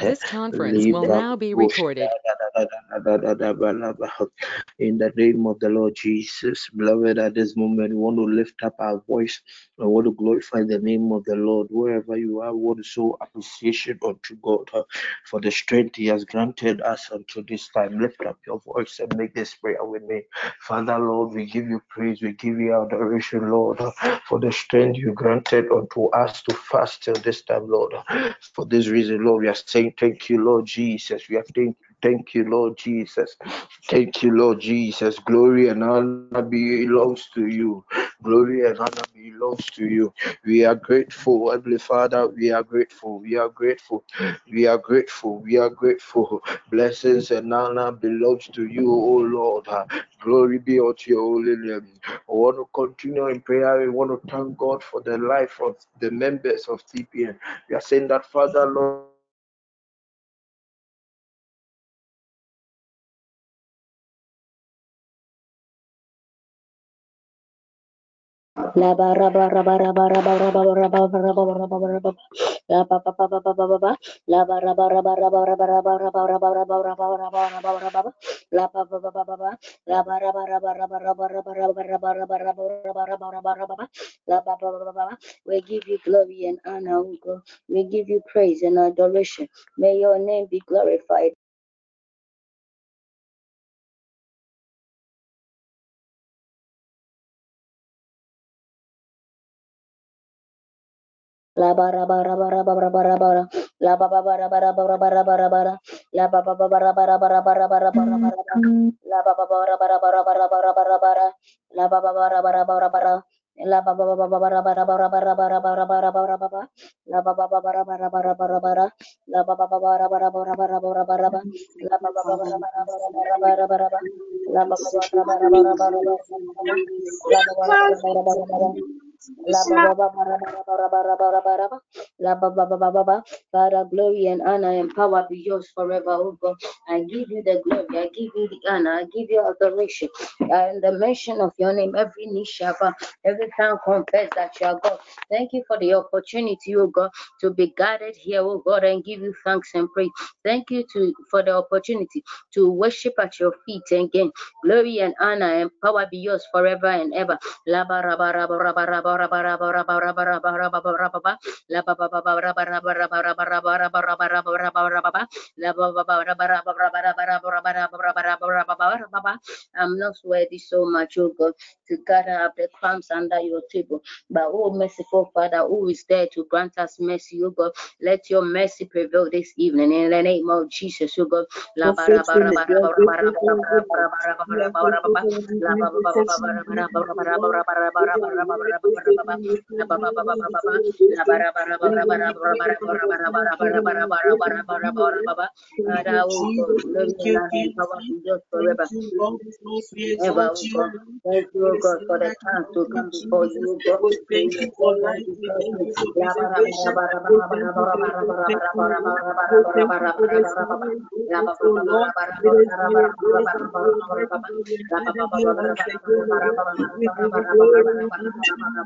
This conference will now be recorded. In the name of the Lord Jesus, beloved, at this moment, we want to lift up our voice. I want to glorify the name of the Lord wherever you are. We want to show appreciation unto God for the strength He has granted us until this time. Lift up your voice and make this prayer with me. Father, Lord, we give you praise, we give you adoration, Lord, for the strength you granted unto us to fast till this time, Lord. For this reason, Lord, we are saying Thank you, Lord Jesus. We have thank Thank you, Lord Jesus. Thank you, Lord Jesus. Glory and honor belongs to you. Glory and honor belongs to you. We are grateful, Heavenly Father. We are grateful. We are grateful. We are grateful. We are grateful. Blessings and honor belongs to you, O Lord. Glory be unto your holy name. I want to continue in prayer. We want to thank God for the life of the members of TPN. We are saying that, Father, Lord. We give you glory and honor we give you praise and adoration may your name be glorified La bara bara bara bara bara bara. La ba ba bara bara bara bara bara bara. La ba ba ba bara bara bara bara bara bara bara. La ba ba bara bara bara bara bara bara bara. La ba ba bara bara bara bara. La ba ba ba ba bara bara bara bara bara bara bara bara bara. La ba ba ba bara bara bara bara bara. La ba ba ba bara bara bara bara bara bara bara. La ba ba ba bara bara bara bara bara bara bara. La ba ba bara bara bara bara bara bara. La ba ba bara bara bara bara. Glory and honor and power be yours forever, O God. I give you the glory, I give you the honor, I give you adoration. And the mention of your name, every knee every tongue confess that you are God. Thank you for the opportunity, O God, to be guided here, O God, and give you thanks and praise. Thank you to, for the opportunity to worship at your feet again. Glory and honor and power be yours forever and ever. I'm not worthy so much, oh God, to gather up the crumbs under your table. But oh merciful Father, who is there to grant us mercy, oh God? Let your mercy prevail this evening in the name of Jesus, oh God. Thank you, God, for the chance to come before you, Thank you,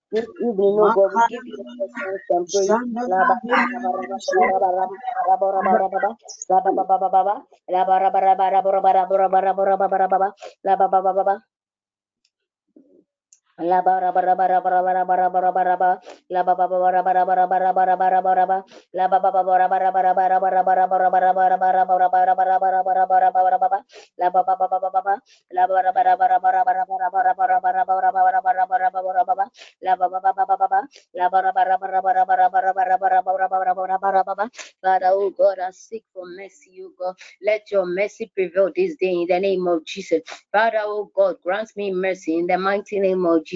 This evening, oh God, we give you the thanks and praise. Father, oh God, I seek for mercy, oh God. Let your mercy prevail this day in the name of Jesus. Father, oh God, grant me mercy in the mighty name of Jesus.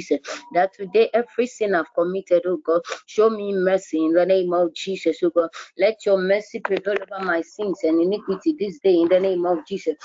That today every sin I've committed, oh God, show me mercy in the name of Jesus, oh God. Let your mercy prevail over my sins and iniquity this day in the name of Jesus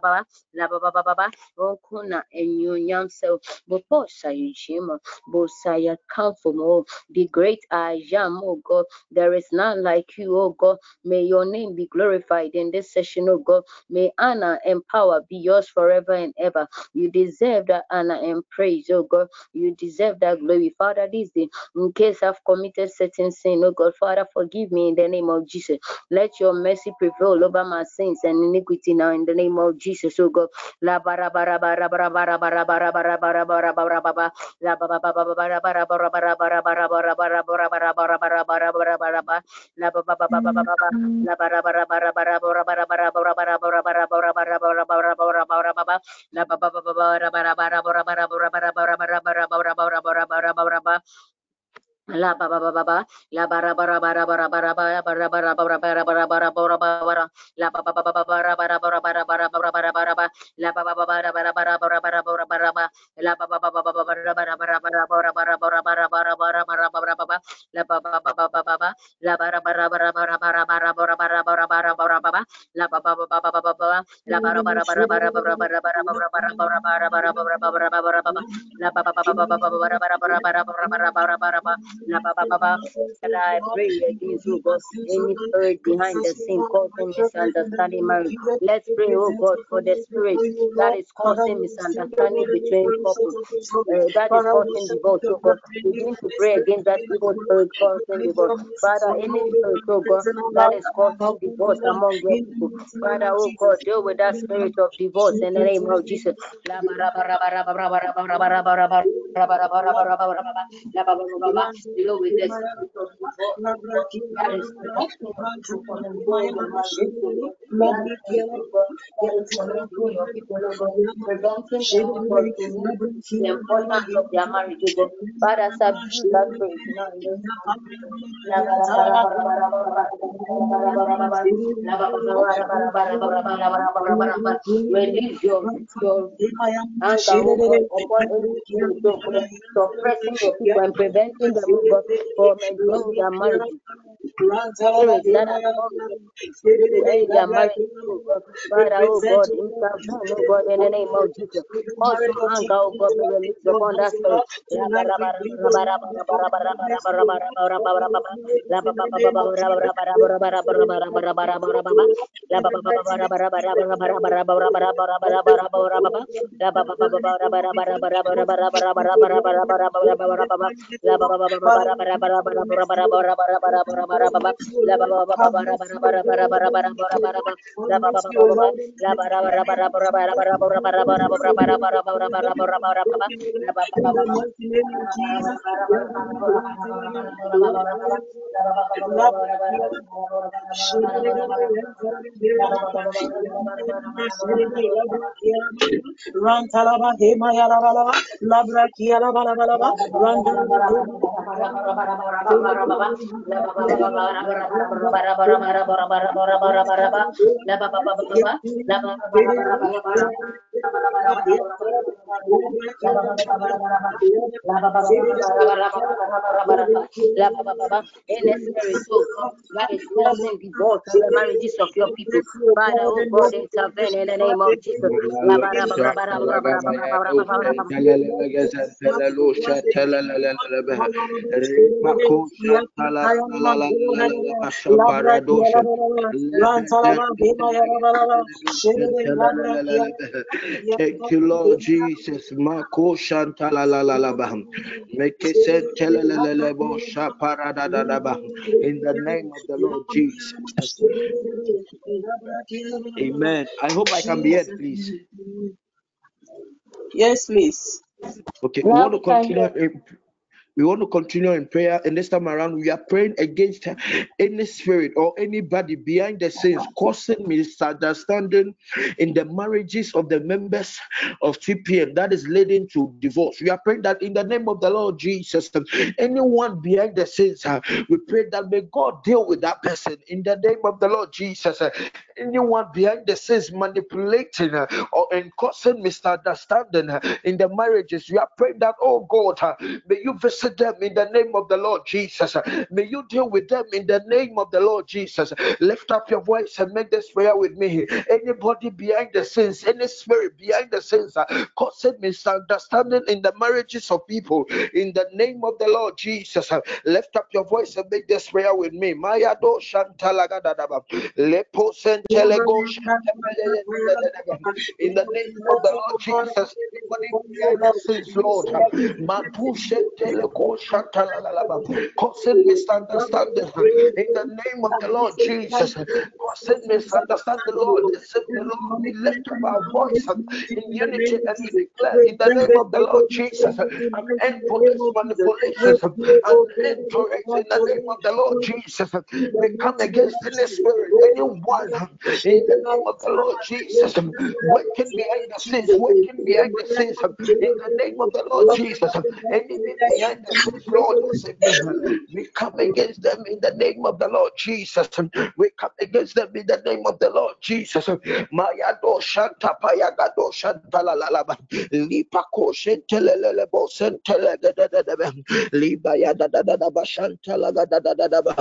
baba laba baba baba okuna enyonya msew boposa yishima bosaya comfortable the great I am oh God. There is none like you oh God. May your name be glorified in this session oh God. May honor and power be yours forever and ever. You deserve that honor and praise oh God. You deserve that glory. Father this day in case I've committed certain sin oh God Father forgive me in the name of Jesus. Let your mercy prevail over my sins and iniquity now in the name of Jesus oh God La bara bara bara bara bara bara bara bara bara bara bara bara la ba ba ba ba bara bara bara bara bara bara bara bara bara bara bara bara bara bara bara bara la ba ba ba ba ba ba ba la bara bara bara bara bara bara bara bara bara bara bara bara bara bara bara bara bara bara la ba ba ba ba bara bara bara bara bara bara bara bara bara bara bara bara bara bara bara La ba ba ba ba ba la ba ra ba ra ba ra ba ra ba ra ba ba ra ba ra ba ra ba ra ba ra ba ra ba ra ba ra la ba ba ba ba ba ba ra ba ra ba ra ba ra ba ra ba ra ba ra ba ra ba la ba ba ba ba ra ba ra ba ra ba ra ba ra ba ra ba ra ba la ba ba ba ba ba ba ra ba ra ba ra ba ra ba ra ba ra ba ra ba ra ba ra ba ra ba ra ba ra ba ba la ba ba ba ba ba ba ba la ba ra ba ra ba ra ba ra ba ra ba ra ba ra ba ra ba ra ba ra ba ra ba ba la ba ba ba ba ba ba ba ba la ba ra ba ra ba ra ba ra ba ra ba ra ba ra ba ra ba ra ba ra ba ra ba ra ba ra ba ra ba ra ba ra ba ra ba la ba ba ba ba ba ba ba ra ba ra ba ra ba ra ba ra ba ra ba ra ba And I pray against you, God, any spirit behind the scene causing misunderstanding marriage. Let's pray, oh God, for the spirit that is causing misunderstanding between couples, uh, that is causing divorce, oh God. Begin to pray against that evil spirit causing divorce. Father, any spirit, oh God, that is causing divorce among your people. Father, oh God, deal with that spirit of divorce in the name of Jesus. Preventing with. The importance of their marriage, preventing you, but for my glory and marriage. Spirits that are to end their marriage. Father, oh God, intervene, oh God, in the name of Jesus. Also, anger, oh God, be released upon that spirit. Hema Yalabalaba, Labra Kialabalabalaba, Any spirit, oh God, that is causing divorce in the marriages of your people. Father, oh God, intervene in the name of Jesus. Thank you, Lord Jesus. Mako shantala la la la bah. Make it said telelelelebo shaparadadadaba. In the name of the Lord Jesus. Amen. I hope I can be heard, please. Yes, please. Okay, we want to continue. We want to continue in prayer, and this time around, we are praying against any spirit or anybody behind the scenes causing misunderstanding in the marriages of the members of TPN that is leading to divorce. We are praying that in the name of the Lord Jesus, anyone behind the scenes, uh, we pray that may God deal with that person in the name of the Lord Jesus. Uh, anyone behind the scenes manipulating uh, or causing misunderstanding in the marriages, we are praying that, oh God, may you visit visit them in the name of the Lord Jesus. May you deal with them in the name of the Lord Jesus. Lift up your voice and make this prayer with me. Anybody behind the scenes, any spirit behind the scenes, uh, causing misunderstanding in the marriages of people, in the name of the Lord Jesus. Lift up your voice and make this prayer with me. Maya do in the name of the Lord Jesus. Anybody behind the scenes, Lord. Causing misunderstanding in the name of the Lord Jesus. Causing misunderstanding, Lord. The Lord, we lift up our voice in unity and we declare in the name of the Lord Jesus an end to this manipulations, an end to it in the name of the Lord Jesus. We come against any spirit, anyone in the name of the Lord Jesus, working behind the scenes, working behind the scenes in the name of the Lord Jesus. Anything behind we come against them in the name of the Lord Jesus. We come against them in the name of the Lord Jesus. Maya do shanta paya gado shanta la la la ba. Lipa ko shentele le le bo sentele da da da da ba. Liba ya da da da da ba shanta la da da da da da ba.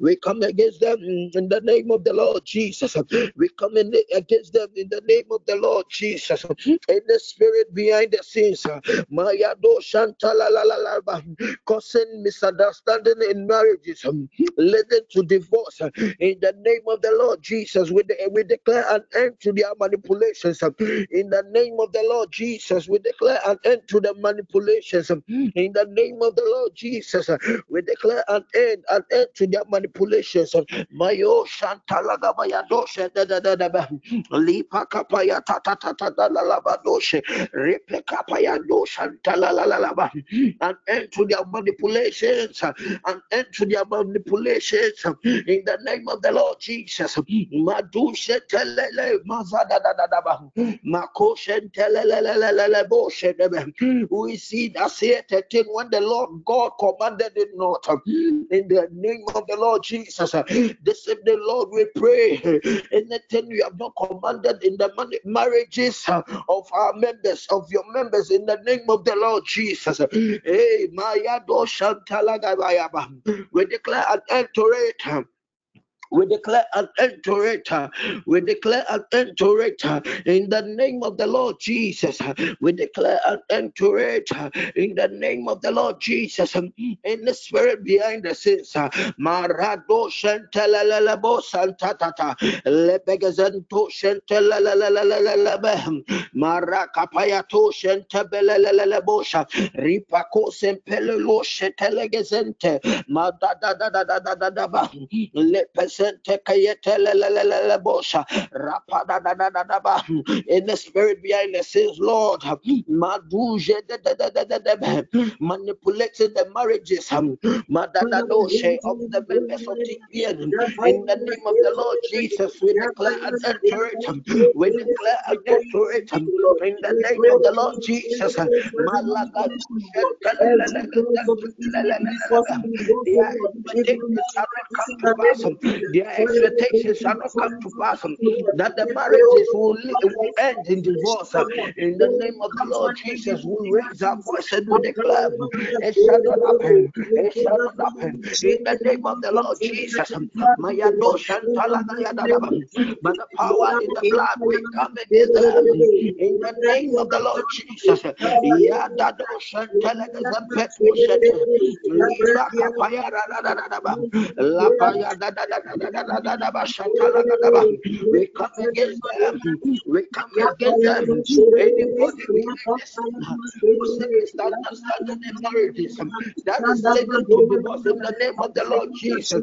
We come against them in the name of the Lord Jesus. We come in against them in the name of the Lord Jesus. In the spirit behind the scenes, Maya do shanta la la la la ba causing misunderstanding in marriages, um, leading to divorce. In the name of the Lord Jesus, we, de- we declare an end to their manipulations. Um, in the name of the Lord Jesus, we declare an end to the manipulations. Um, in the name of the Lord Jesus, uh, we declare an end, an end to their manipulations. Mayo Shantalagabaya doshe da da da da ba. Lipa kapaya ta ta ta ta da la la ba doshe. Ripe kapaya doshe ta ba. An end to their manipulations, uh, and end to their manipulations uh, in the name of the Lord Jesus. Madushe telele mazada da da da ba. Debe. We see that say a thing when the Lord God commanded it not. Uh, in the name of the Lord Jesus, this is the Lord we pray. Anything you have not commanded in the marriages of our members, of your members, in the name of the Lord Jesus. Do Shantala We declare an end to it. We declare an end. We declare an end in the name of the Lord Jesus. We declare an end in the name of the Lord Jesus. In the spirit behind the scenes, Marado Shantalalabo Santatata, Lebegazanto Shantalalalalalalabe, Marakapayato Shantabelelebosha, Ripako Sempelelo Shetelegazente, Madada Lepes in the spirit behind the scenes, Lord, manipulating the marriages of the members of TPN. In the name of the Lord Jesus, we declare an end to it. We declare an end to it. In the name of the Lord Jesus, their expectations Their expectations shall not come to pass. That the marriages will, will end in divorce. In the name of the Lord Jesus, we raise our voice and we declare it shall not happen. It shall not happen. In the name of the Lord Jesus, by the power in the blood, we come against them. In the name of the Lord Jesus, We come against them. We come against them. Anybody behind this who stand standing in marriages that is leading to be divorce in the name of the Lord Jesus.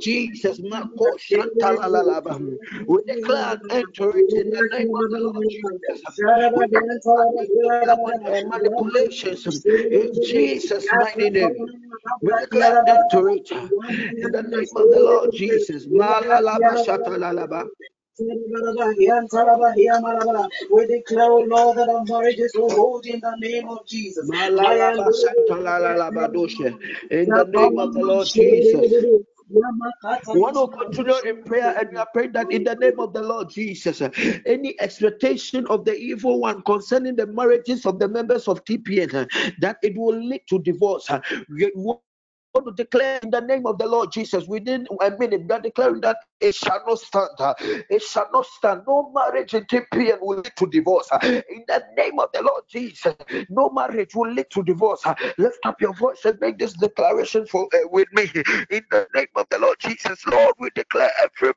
Jesus, Mako Shantalalaba. We declare and enter it in the name of the Lord Jesus. Manipulations in Jesus' mighty name. We declare enter it in the name of the Lord Jesus. Malalaba Shatalalaba. We declare, oh Lord, that our marriages will hold in the name of Jesus. In the name of the Lord Jesus. We want to continue in prayer and we are praying that in the name of the Lord Jesus, any expectation of the evil one concerning the marriages of the members of TPN, that it will lead to divorce. we want to declare in the name of the Lord Jesus within a minute, we are declaring that it shall not stand. uh, It shall not stand. No marriage in TPN will lead to divorce. uh, In the name of the Lord Jesus, no marriage will lead to divorce. uh, Lift up your voice and make this declaration for uh, with me. In the name of the Lord Jesus, Lord, we declare every.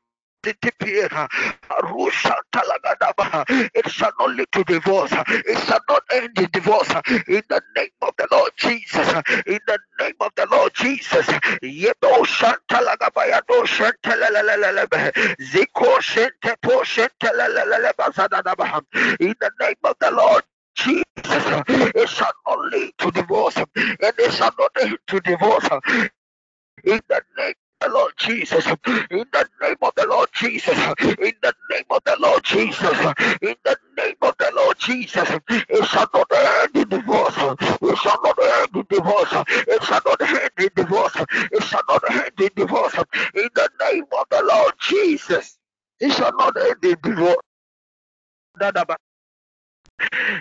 It shall not lead to divorce. It shall not end in divorce. In the name of the Lord Jesus. In the name of the Lord Jesus. Yebo shantalagabaya do shantalalalalalebe. Ziko shente po shantalalalalaleba zadadaba. In the name of the Lord Jesus, it shall not lead to divorce, and it shall not lead to divorce. In the name the Lord Jesus, in the name of the Lord Jesus, in the name of the Lord Jesus, in the name of the Lord Jesus, it shall not end in divorce, it shall not end in divorce, it shall not end in divorce, it shall not end in divorce, in the name of the Lord Jesus, it shall not end in divorce.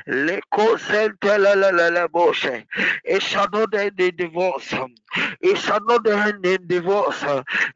Leko sentelelelele boshe. It shall not end in divorce. It shall not end in divorce.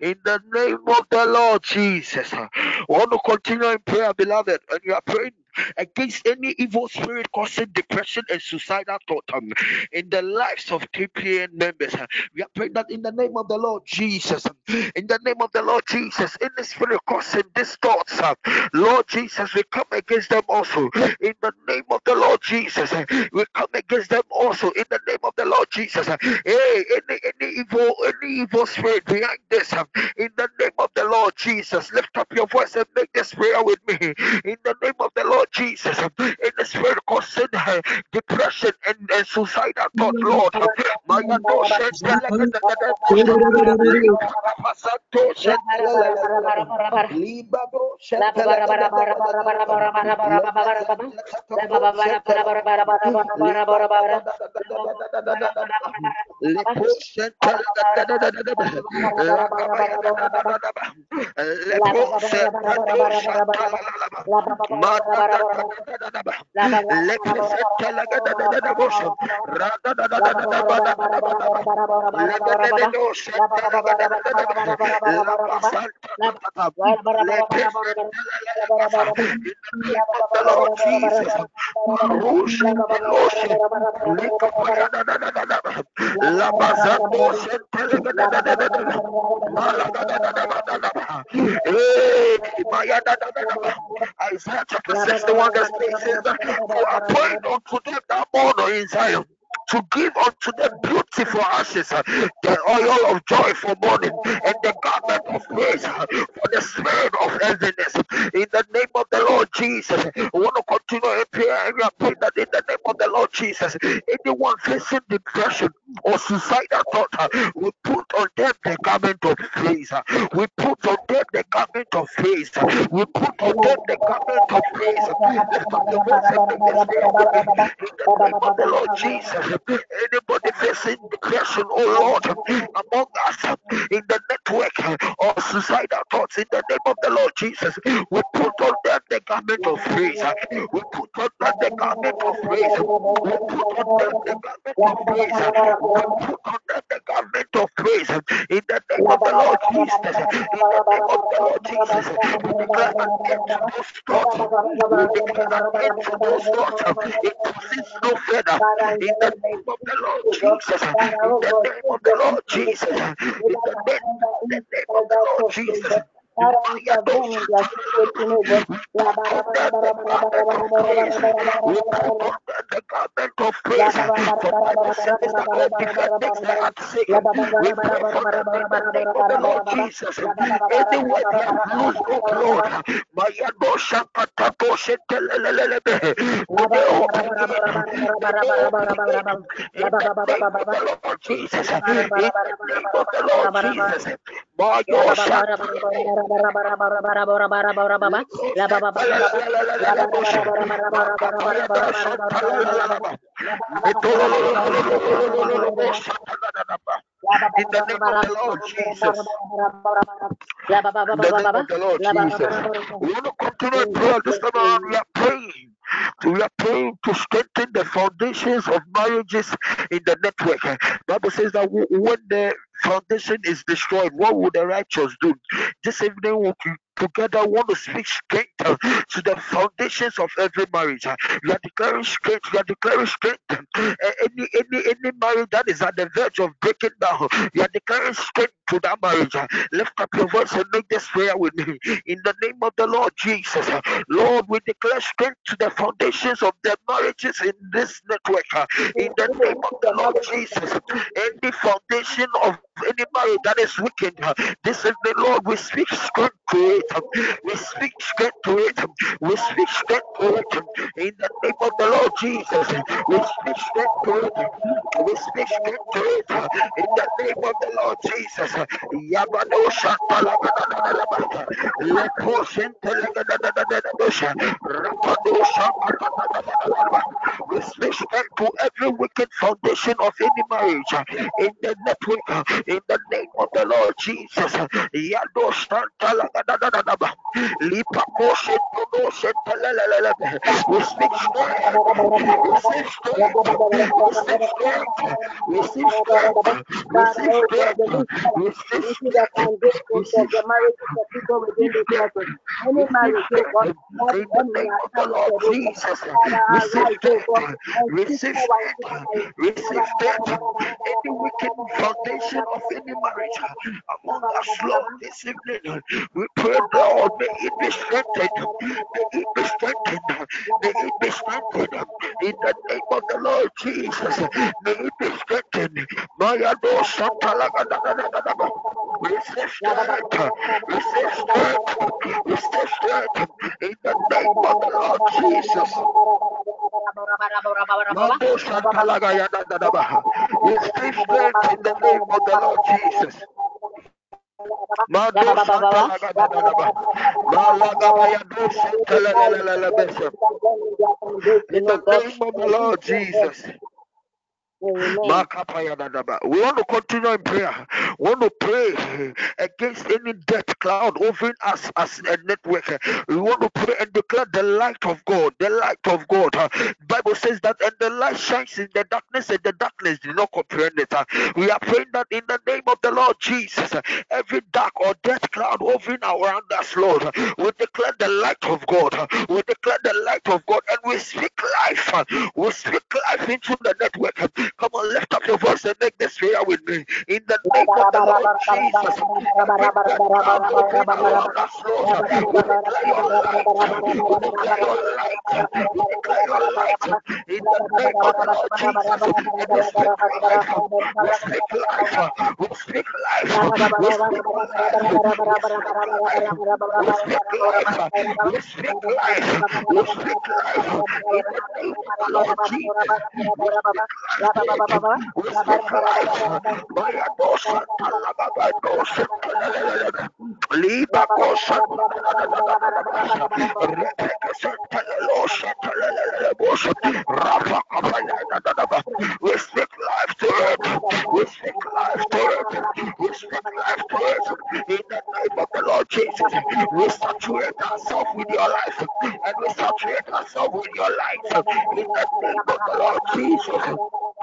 In the name of the Lord Jesus. I want to continue in prayer, beloved. And you are praying against any evil spirit causing depression and suicidal thought um, in the lives of TPN members. uh, We are praying that in the name of the Lord Jesus, um, in the name of the Lord Jesus, in the spirit causing these thoughts, uh, Lord Jesus, we come against them also in the name of the Lord Jesus. uh, We come against them also in the name of the Lord Jesus. uh, Hey, any any evil any evil spirit behind this, um, in the name of the Lord Jesus, lift up your voice and make this prayer with me in the name of the Lord Jesus, um, in the spirit causing uh, depression and, and suicidal thought, Lord. um, Maya Isaiah chapter 6 is the one that says that you are unto them that honor in Zion to give unto them beautiful ashes, uh, the oil of joy for mourning, and the garment of praise uh, for the spirit of heaviness. In the name of the Lord Jesus, we want to continue in prayer and we that in the name of the Lord Jesus, anyone facing depression, or suicidal thought, we put on them the garment of praise. We put on them the garment of praise. We put on them the garment of praise. Lift up the name of the Lord Jesus. Anybody facing depression, oh Lord, among us in the network or suicidal thoughts, in the name of the Lord Jesus, we put on them the garment of praise. We put on them the garment of praise. We put on them the garment of praise. The garment of praise. In the name of the Lord Jesus. In the name of the Lord Jesus. We declare an end to those thoughts. We declare an end to those thoughts. It proceeds no further. In the name of the Lord Jesus. In the name of the Lord Jesus. In the name of the Lord Jesus garment praise. We the Lord Jesus. We Lord, we the the Lord Jesus. The the Lord Jesus. My in the name of. In the. We want to continue in prayer. To strengthen the foundations of marriages in the network. Bible says that when the foundation is destroyed, what will the righteous do? This evening, we together want to speak strength uh, to the foundations of every marriage. Uh, you are declaring strength. You are declaring strength. Uh, any any any marriage that is at the verge of breaking down, you are declaring strength to that marriage. Uh, lift up your voice and make this prayer with me. In the name of the Lord Jesus, uh, Lord, we declare strength to the foundations of the marriages in this network. Uh, in the name of the Lord Jesus, any foundation of any marriage that is uh, this is the Lord. We speak strength to it. We speak strength to it. We speak strength to it. In the name of the Lord Jesus, we speak strength to it. We speak strength to it. In the name of the Lord Jesus. Shantalagadadadabata. We speak strength to every wicked foundation of any marriage in the network. In the name of the Lord Jesus. Yado Kadaba, Lipa Koshe, Koshe, Talalala, we speak strength, we speak strength, we speak strength, we speak strength, we speak strength, we speak strength. that can go for the marriage of people within the church. Any marriage, God, strength, receive strength, strength. Any wicked foundation of any marriage among us, Lord, this we pray Lord, may it be strengthened. May it be strengthened. May it be strengthened. In the name of the Lord Jesus. May it be strengthened. Maya do Santalagadadadadaba. Receive strength. Receive strength. Receive strength. In the name of the Lord Jesus. Receive strength in the name of the Lord Jesus. Santalalalalalabesa. In the name of the Lord Jesus. Oh, Amen. We want to continue in prayer. We want to pray against any death cloud over us as a network. We want to pray and declare the light of God, the light of God. Bible says that and the light shines in the darkness, and the darkness did not comprehend it. We are praying that in the name of the Lord Jesus, every dark or death cloud hovering around us, Lord, we declare the light of God. We declare the light of God, and we speak life. We speak life into the network. Come on, lift up your voice and make this prayer with me. In the name of the Lord Jesus. In the name of the Lord Jesus. We speak life. We speak life. We speak life. We speak life. We speak life. In the name of the Lord Jesus, Liba Kapaya. We speak life to it. We speak life to it. We speak life to it. In the name of the Lord Jesus. We saturate ourselves with your life. And we saturate ourselves with your light. In the name of the Lord Jesus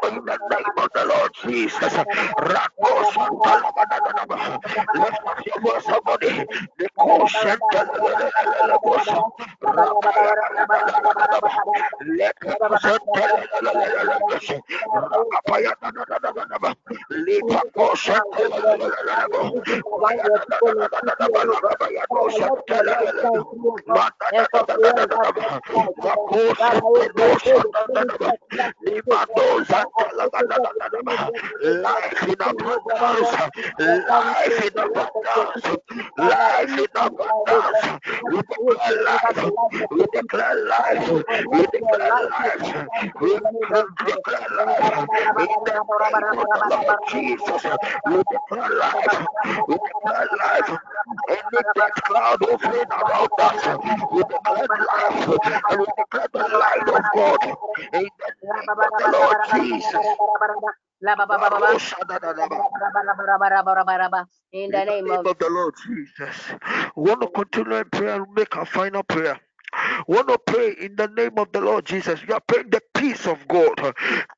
in the name of the Lord Jesus. Rako Santa Lift up your voice, somebody. The Rapaya Let the Life in abundance. Life in abundance. Life in abundance. We declare life. We declare life. We declare life. We declare life. In the name of Jesus. We declare life. We declare life. Any death cloud opening around us. We declare life. And we declare the light of God. In the name of the Lord Jesus. In the name of the Lord Jesus. We want to continue in prayer and make our final prayer. Want to pray in the name of the Lord Jesus. We are praying the peace of God,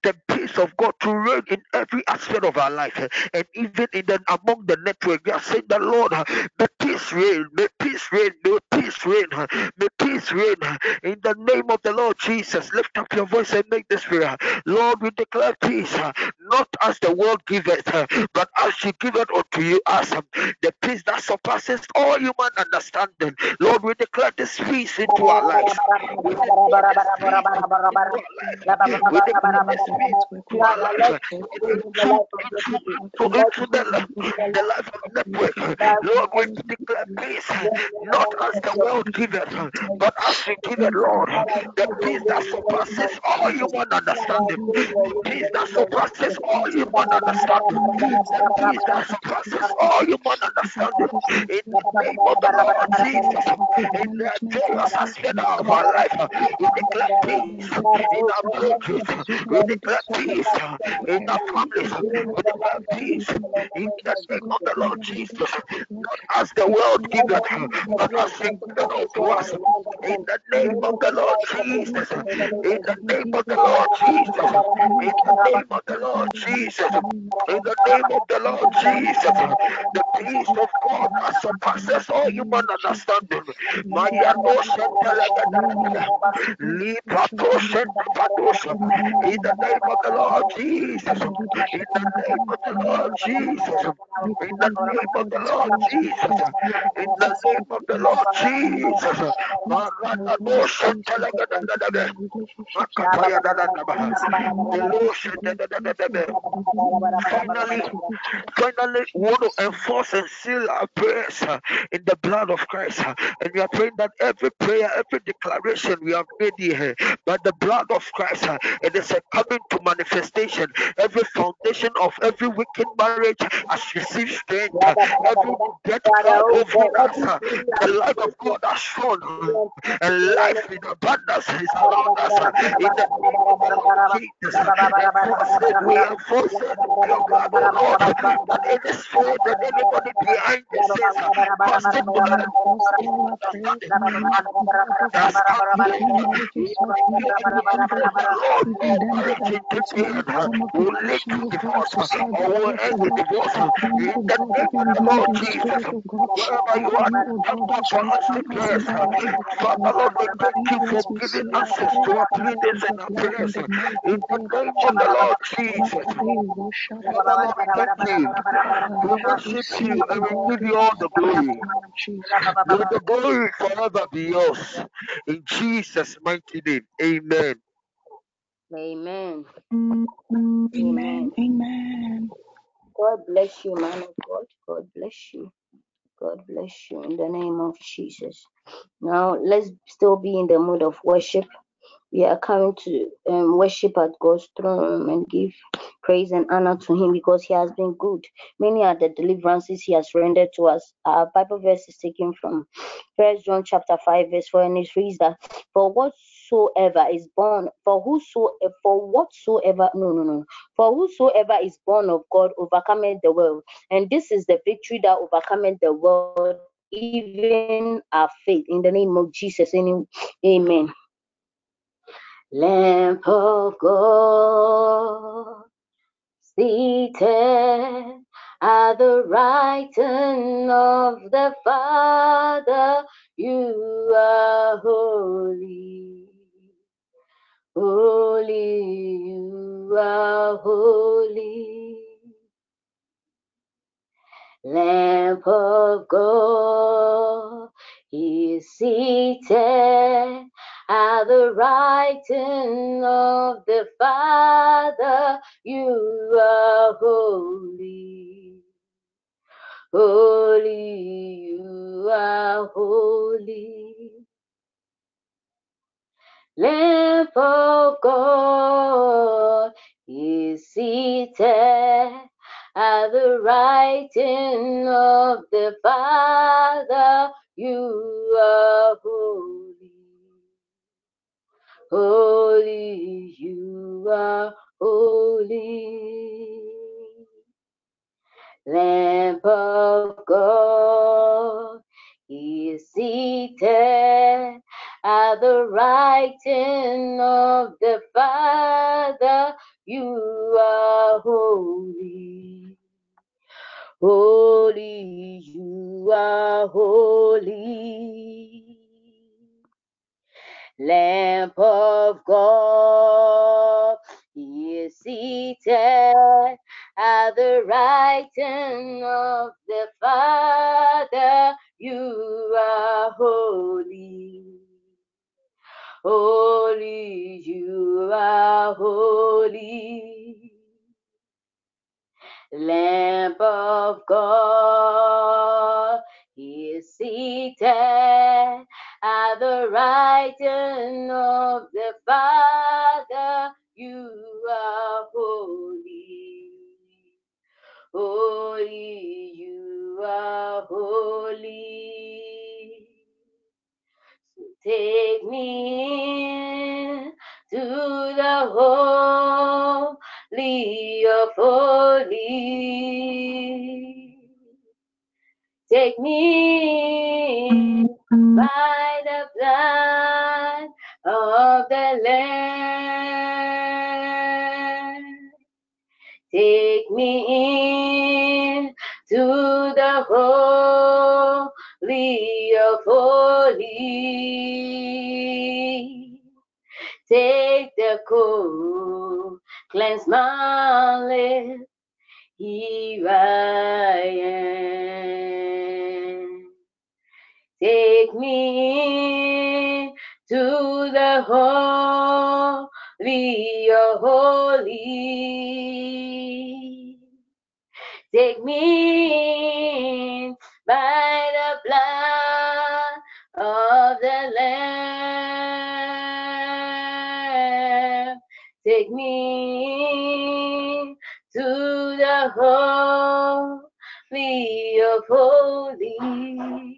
the peace of God to reign in every aspect of our life, and even in the among the network. We are saying the Lord, the peace reign, may peace reign, may peace reign, may peace reign in the name of the Lord Jesus. Lift up your voice and make this prayer. Lord, we declare peace, not as the world giveth, but as she giveth unto you, us the peace that surpasses all human understanding. Lord, we declare this peace into our lives. We declare this peace into our life. We declare this peace into our life. Into, into, into the, the life of network. Lord, we declare peace, not as the world giveth, but as you give it, Lord. The peace that surpasses all human understanding. The peace that surpasses all human understanding. The peace that surpasses all human understanding. In the name of the Lord Jesus. In the various aspects of our life, we declare peace in our marriages. We declare peace in our families. We declare peace in the name of the Lord Jesus. Not as the world giveth, but as you give it unto us. In the name of the Lord Jesus. In the name of the Lord Jesus. In the name of the Lord Jesus. In the name of the Lord Jesus. The peace of God that surpasses all human understanding. No In the name of the Lord Jesus. In the name of the Lord Jesus. In the name of the Lord Jesus. In the name of the Lord Jesus. Finally, finally, we want to enforce and seal our prayers in the blood of Christ. and we are praying that every prayer, every declaration we have made here, by the blood of Christ, uh, it is a coming to manifestation. Every foundation of every wicked marriage has received strength. every death over us, uh, the light of God has shone, and life in abundance is around us. uh, in the name of Jesus, we it with your blood, oh Lord, that any spirit that anybody behind the scenes uh, fasting In the name of Lord Jesus, wherever you are, prayers. Father Lord, thank you for giving to. In the name of the Lord Jesus. Father Lord, thank you. We you and we give you all the glory. The glory forever be yours. In Jesus' mighty name. Amen. Amen. Amen. Amen. God bless you, man of God. God bless you. God bless you in the name of Jesus. Now let's still be in the mood of worship. Are coming to um, worship at God's throne and give praise and honor to Him because He has been good. Many are the deliverances He has rendered to us. Our Bible verse is taken from First John chapter five verse four, and it reads that for whatsoever is born, for whosoever, for whatsoever, no, no, no, for whosoever is born of God overcometh the world, and this is the victory that overcometh the world, even our faith. In the name of Jesus, Amen. Lamb of God, seated at the right hand of the Father, you are holy. Holy, you are holy. Lamb of God he is seated at the right hand of the Father, you are holy. Holy, you are holy. Lamb of God is seated at the right hand of the Father, you are holy. Holy, you are holy. Lamb of God He is seated at the right hand of the Father. You are holy. Holy, you are holy. Lamb of God, He is seated at the right hand of the Father. You are holy. Holy, you are holy. Lamb of God, He is seated at the right hand of the Father, you are holy. Holy, you are holy. So take me to the holy of holies. Take me Mm. by the blood of the Lamb. Take me in to the holy of holies. Take the cool, cleanse my lips. Here I am. Take me to the holy of holy. Take me by the blood of the Lamb. Take me to the holy of holy.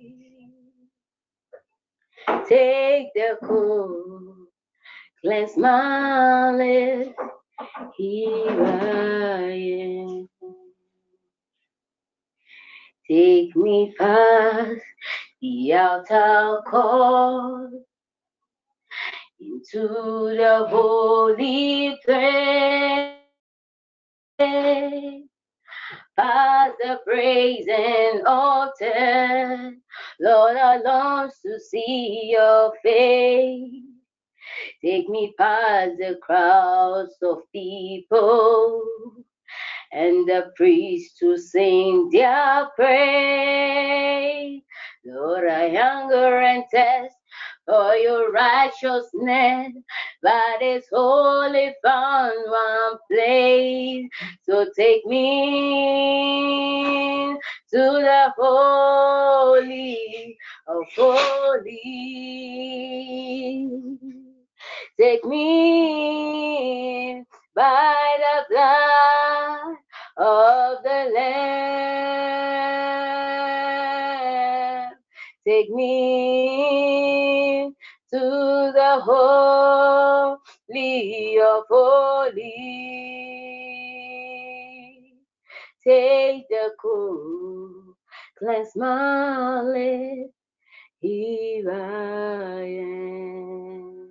Take the cool, cleanse my lips. Here I am. Take me past the outer court into the holy place. Past the brazen altar, Lord, I long to see your face. Take me past the crowds of people and the priests to sing their praise. Lord, I hunger and thirst for your righteousness, but it's only found one place. So take me to the holy of holy. Take me by the blood of the Lamb. Take me holy of holies. Take the cool, cleanse my lips. Here I am.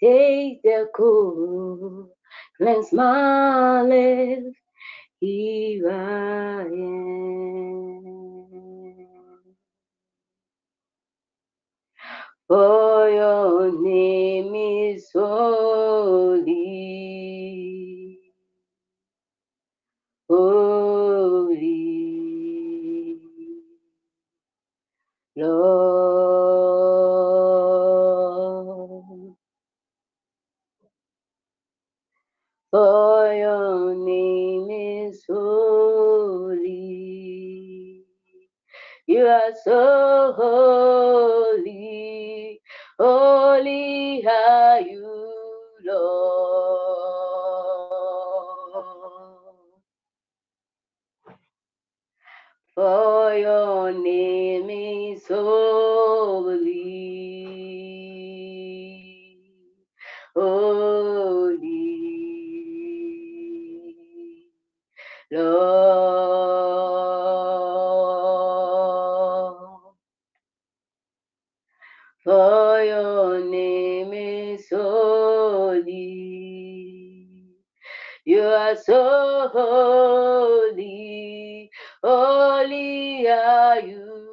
Take the cool, cleanse my lips. Here I am. For your name is holy. Holy. Lord. For your name is holy. You are so holy. Holy are you, Lord. For your name is holy. So holy. Holy are you,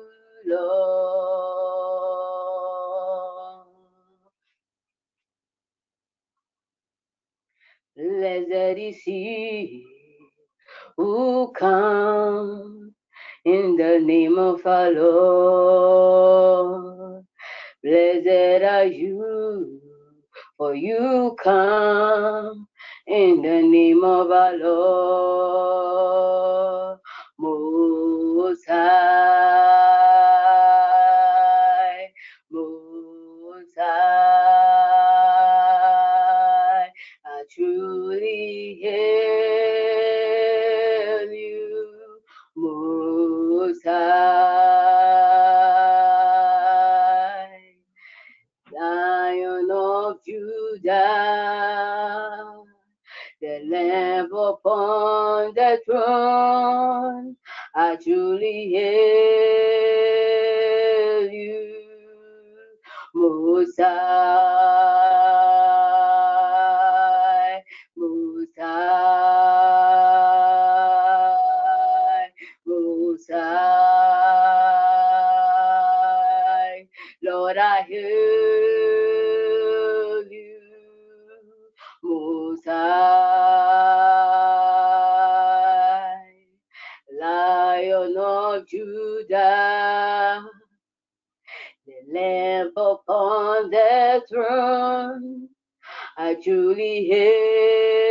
Lord. Blessed is he who comes in the name of our Lord. Blessed are you, for you come in the name of our Lord. Most High, upon the throne. I truly hail you, Most throne. I truly hail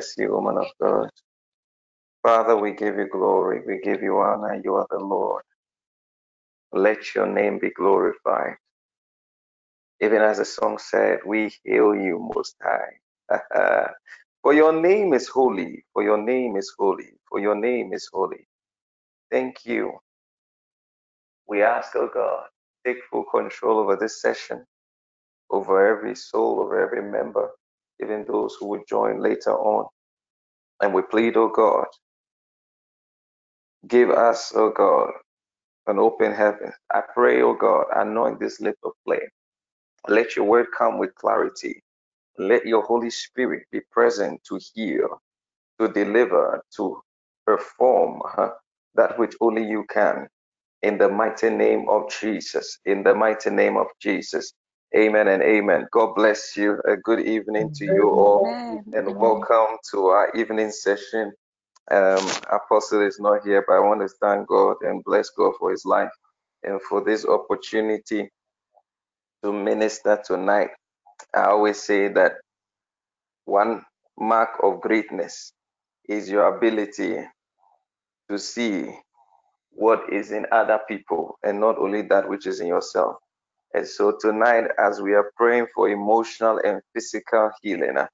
bless you, woman of God. Father, we give you glory. We give you honor. You are the Lord. Let your name be glorified. Even as the song said, we hail you most high. for your name is holy. For your name is holy. For your name is holy. Thank you. We ask, oh God, take full control over this session, over every soul, over every member, even those who will join later on. And we plead, O God, give us, O God, an open heaven. I pray, O God, anoint this of flame. Let your word come with clarity. Let your Holy Spirit be present to heal, to deliver, to perform that which only you can. In the mighty name of Jesus. In the mighty name of Jesus. Amen and amen. God bless you. A good evening to you all, Amen. and welcome to our evening session. Um, Apostle is not here, but I want to thank God and bless God for his life and for this opportunity to minister tonight. I always say that one mark of greatness is your ability to see what is in other people and not only that which is in yourself. And so tonight, as we are praying for emotional and physical healing, uh,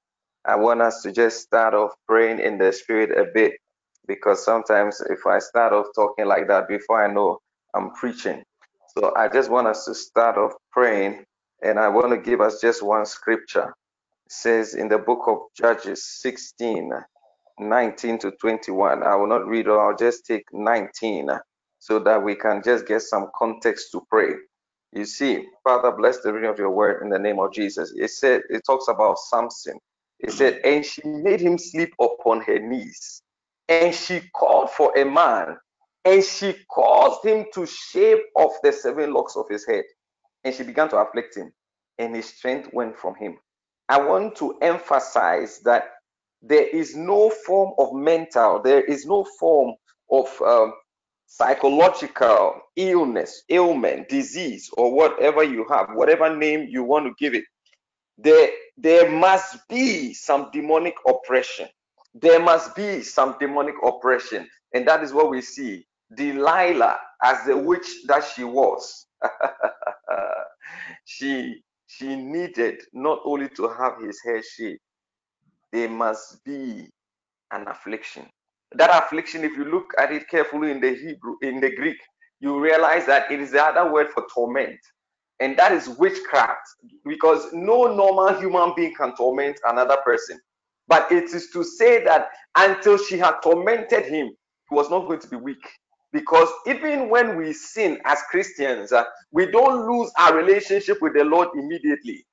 I want us to just start off praying in the spirit a bit because sometimes if I start off talking like that before I know I'm preaching. So I just want us to start off praying and I want to give us just one scripture. It says in the book of Judges 16, 19 to 21. I will not read it, I'll just take 19 so that we can just get some context to pray. You see, Father, bless the reading of your word in the name of Jesus. It said, it talks about Samson. It said, and she made him sleep upon her knees, and she called for a man, and she caused him to shave off the seven locks of his head, and she began to afflict him, and his strength went from him. I want to emphasize that there is no form of mental, there is no form of um, psychological illness, ailment, disease, or whatever you have, whatever name you want to give it, there, there must be some demonic oppression. There must be some demonic oppression. And that is what we see. Delilah, as the witch that she was, she she needed not only to have his hair shaved, there must be an affliction. That affliction, if you look at it carefully in the Hebrew, in the Greek, you realize that it is the other word for torment. And that is witchcraft, because no normal human being can torment another person. But it is to say that until she had tormented him, he was not going to be weak. Because even when we sin as Christians, uh, we don't lose our relationship with the Lord immediately.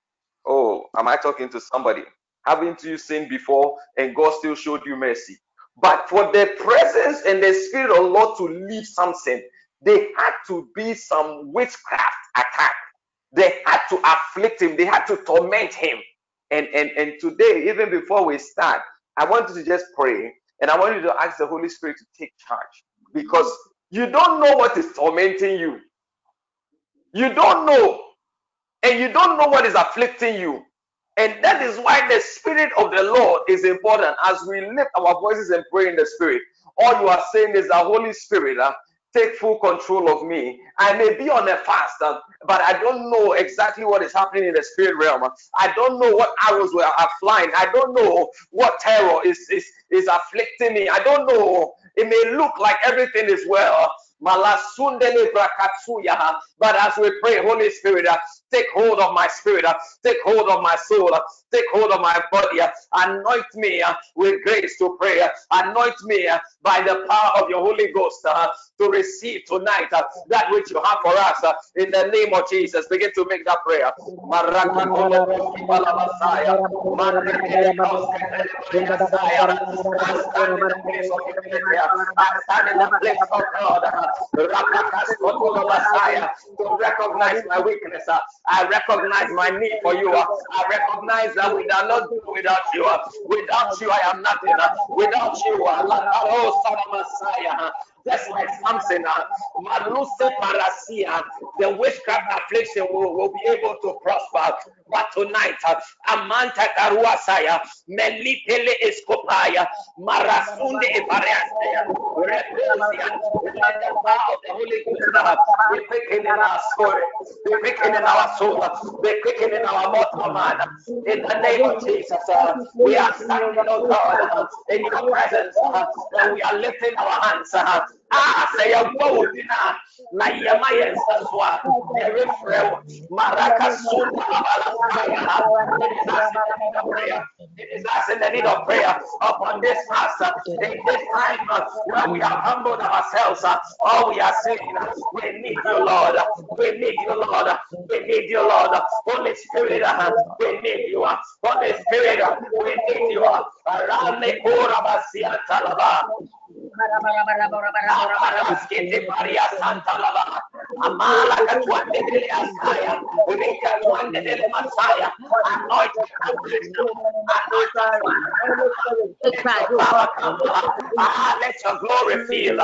Oh, am I talking to somebody? Haven't you sinned before and God still showed you mercy? But for the presence and the spirit of Lord to leave Samson, they had to be some witchcraft attack. They had to afflict him, they had to torment him. And and and today, even before we start, I want you to just pray and I want you to ask the Holy Spirit to take charge because you don't know what is tormenting you. You don't know, and you don't know what is afflicting you. And that is why the Spirit of the Lord is important. As we lift our voices and pray in the Spirit, all you are saying is the Holy Spirit, uh, take full control of me. I may be on a fast, uh, but I don't know exactly what is happening in the spirit realm. I don't know what arrows are flying. I don't know what terror is, is, is afflicting me. I don't know. It may look like everything is well, but as we pray, Holy Spirit, uh, take hold of my spirit, take hold of my soul, take hold of my body, anoint me with grace to pray, anoint me by the power of your Holy Ghost to receive tonight that which you have for us. In the name of Jesus. Begin to make that prayer. I stand in the place of God. To recognize my weakness. I recognize my need for you. I recognize that we are not do without you. Without you, I am nothing. Without you, oh, Son of Messiah. Just like Samson, uh, Maluse Parasia, the witchcraft affliction will, will be able to prosper. Tonight, Amanta Karuasaya, Melipele Escopaya, Marasunde Epareasaya, Reposia, the Holy Ghost be quickened in our soul, be quickened in our soul, be quickened in our mortal man. In the name of Jesus, uh, we are standing, oh God, in your presence, uh, and we are lifting our hands. Uh, ah, say a bold na yɛma yɛn nsa so a yɛrefrɛ wo marakasunda It is us in the need of prayer upon this house. In this time uh, where we have humbled ourselves, uh, all we are saying, uh, we need you, Lord. We need you, Lord. We need you, Lord. Holy Spirit, we need you. Holy Spirit, we need you. Around the Tuande dele masaya, Ah, let your glory feel.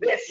This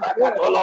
Palia tole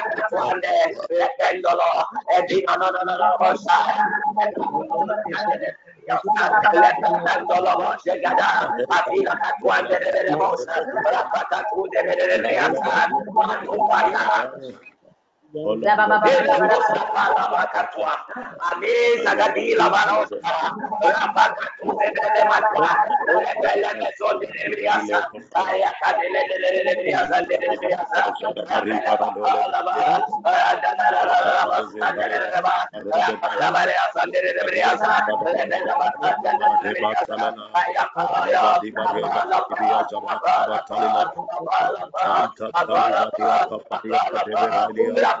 grande leggendolo e dico no no no no forza Leggandolo voce gada, affina da quando ne vede mossa, la fatta tu ne vede le leazza, ma tu vai la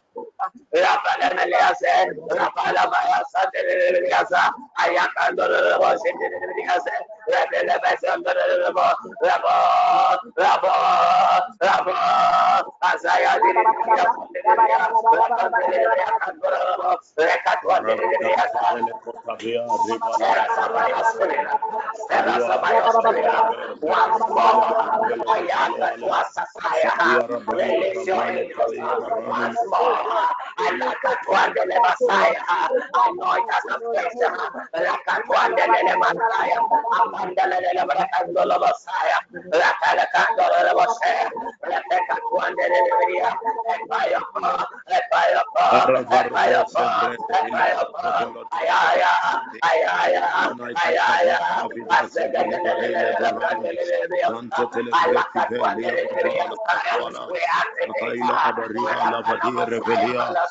يا قلم الياسين قلم يا صدر الياسا أيا قندر الوشد الياسا رب لبس انظر ربو ربو ربو ربو أسايا دير الياسا ركت ودير الياسا يا رب يا رب oh God, that we are the ones you, oh God, Rababailo paradiele prasa palihae, Zando palibereta palibranda paluayo, Santo parin vrente peleka pai, Radadai gabaria devaria devade, Santa talai gabaria, Nakubaila, Santo telebreki velia babala kapala, Akaila abaria lavadia revelia, Ina gabadi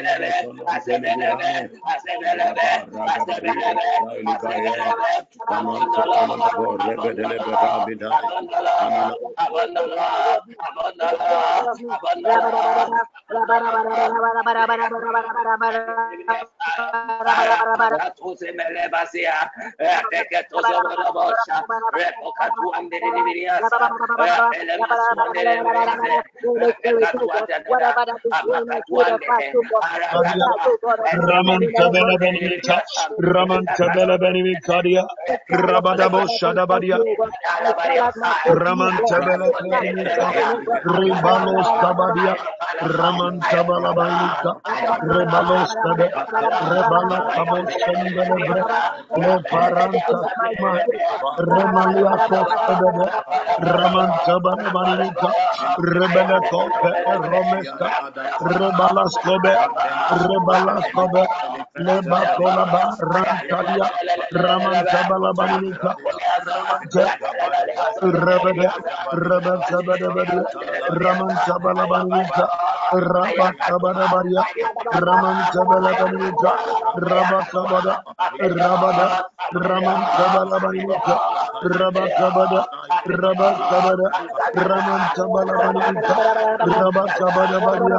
Abba Ramantabelebenica, Ramantabelebenica, Rabadabo Shadabadia, Raman Kabela Ramantabelebenica, Ribalos Tabadia, Ramantabalabanica, Rebalos Tabe, Rebala Cabos Sendelebre, Le Paranta Sima, Remalia Costebebe, Ramantabalabanica, Rebeleco, Romeska, rebala kobo leba kola ba rantalia raman tabala balika rebede rebe tabada bari raman tabala balika raba kabada bari raman tabala balika raba kabada rabada raman tabala balika raba tabada raba tabada raman tabala balika raba tabada bari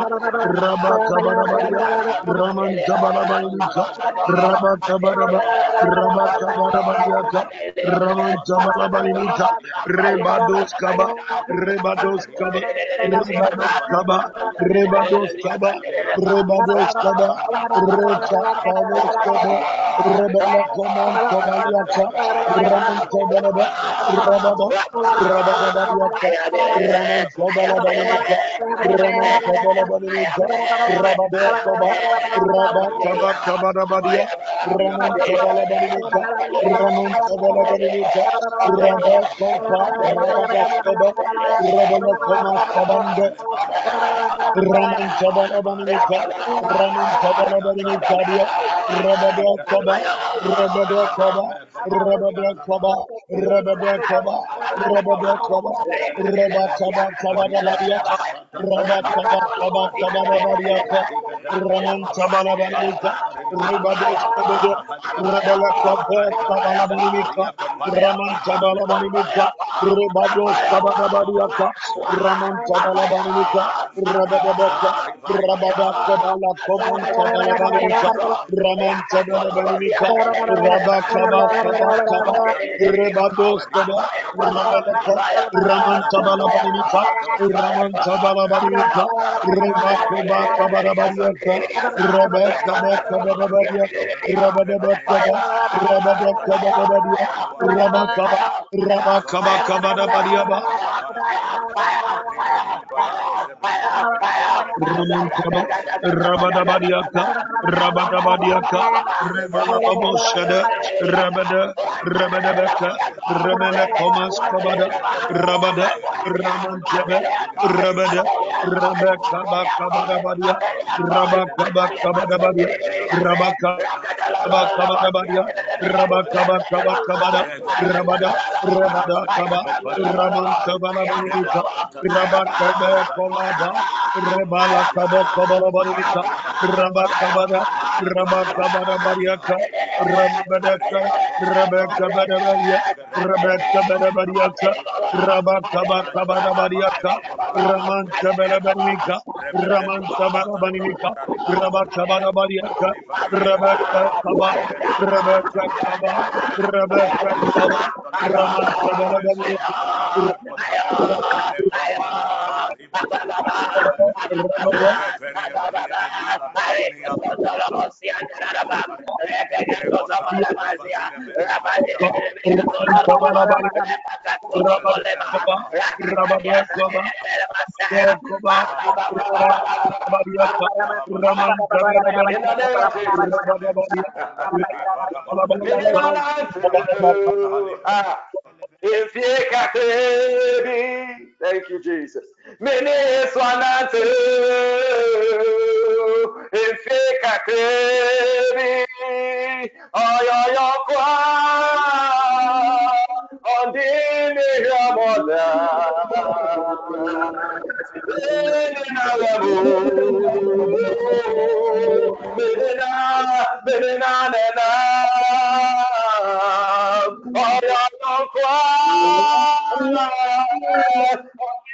raba tabada Rabakabada, Ramantabalabanica, Rabakabadabaria, Rabakabadabaria, Ramantabalabanica, Rabakabadaba, Rabakabadabariaka, Ramantabalabanica, Rebados Kaba, Rebados Kaba, Rebados Kaba, Rebados Kaba, Rebados Kaba, Recha Palos Kaba, rebele komon komaliaka ramon kobalaba rababa rababa baliaka ramon kobalaba baliaka ramon kobalaba baliaka rababa koba ramon ramon ramon ramon Kaba Bariaka, Raman Tabala Barika, Ribados Kabede, Rebala Kaba Tabala Barika, Raman Tabala Barika, Ribados Kabada Bariaka, Raman Tabala Barika, Rabadabaka, Rabada Kabala Koman Tabala Barika, Raman Tabala Barika, Rebados Kaba, Raman Tabala Barika, Raman Tabala Barika, Reba Rabada, Rabada Baka, Rabada Komas Kabada, Rabada, Raman Jaba, Rabada, Rabada Kaba Kabada Badia, Rabaka Kabada Badia, Rabaka Kabada Badia, Rabaka Kabada Kabada, Rabada, Rabada Kaba, Raman Kabada Badia, Rabaka Kabada, Rabala Kaba Kabada Badia, Rabaka Kabada, Rabaka Kabada Badia, Rabada Baria, Rabakabada Bariaka, Rabakaba Kabada Bariaka, Raman Kabala Banika, Raman Kabala Banika, Rabakabada Bariaka, Rebecca Kaba, Rebecca Kaba, Rebecca Kaba, Raman Kabala Banika, Thank you, Jesus. Mene swanante efeka kebi oyoyo kwa ondini yamola. Menina lebu Menina Menina nena. Oyoyo kwa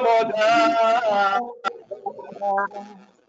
moda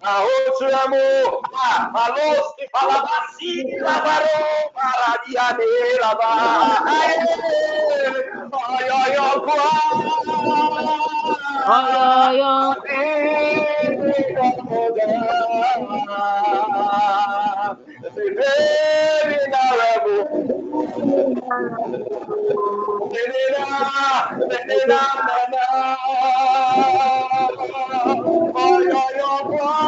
Aonde amor, ah, a luz que fala assim, vacina, varou, para de ai, ai, ai, ai, ai, ai, oi, oi, oi, oi, oi,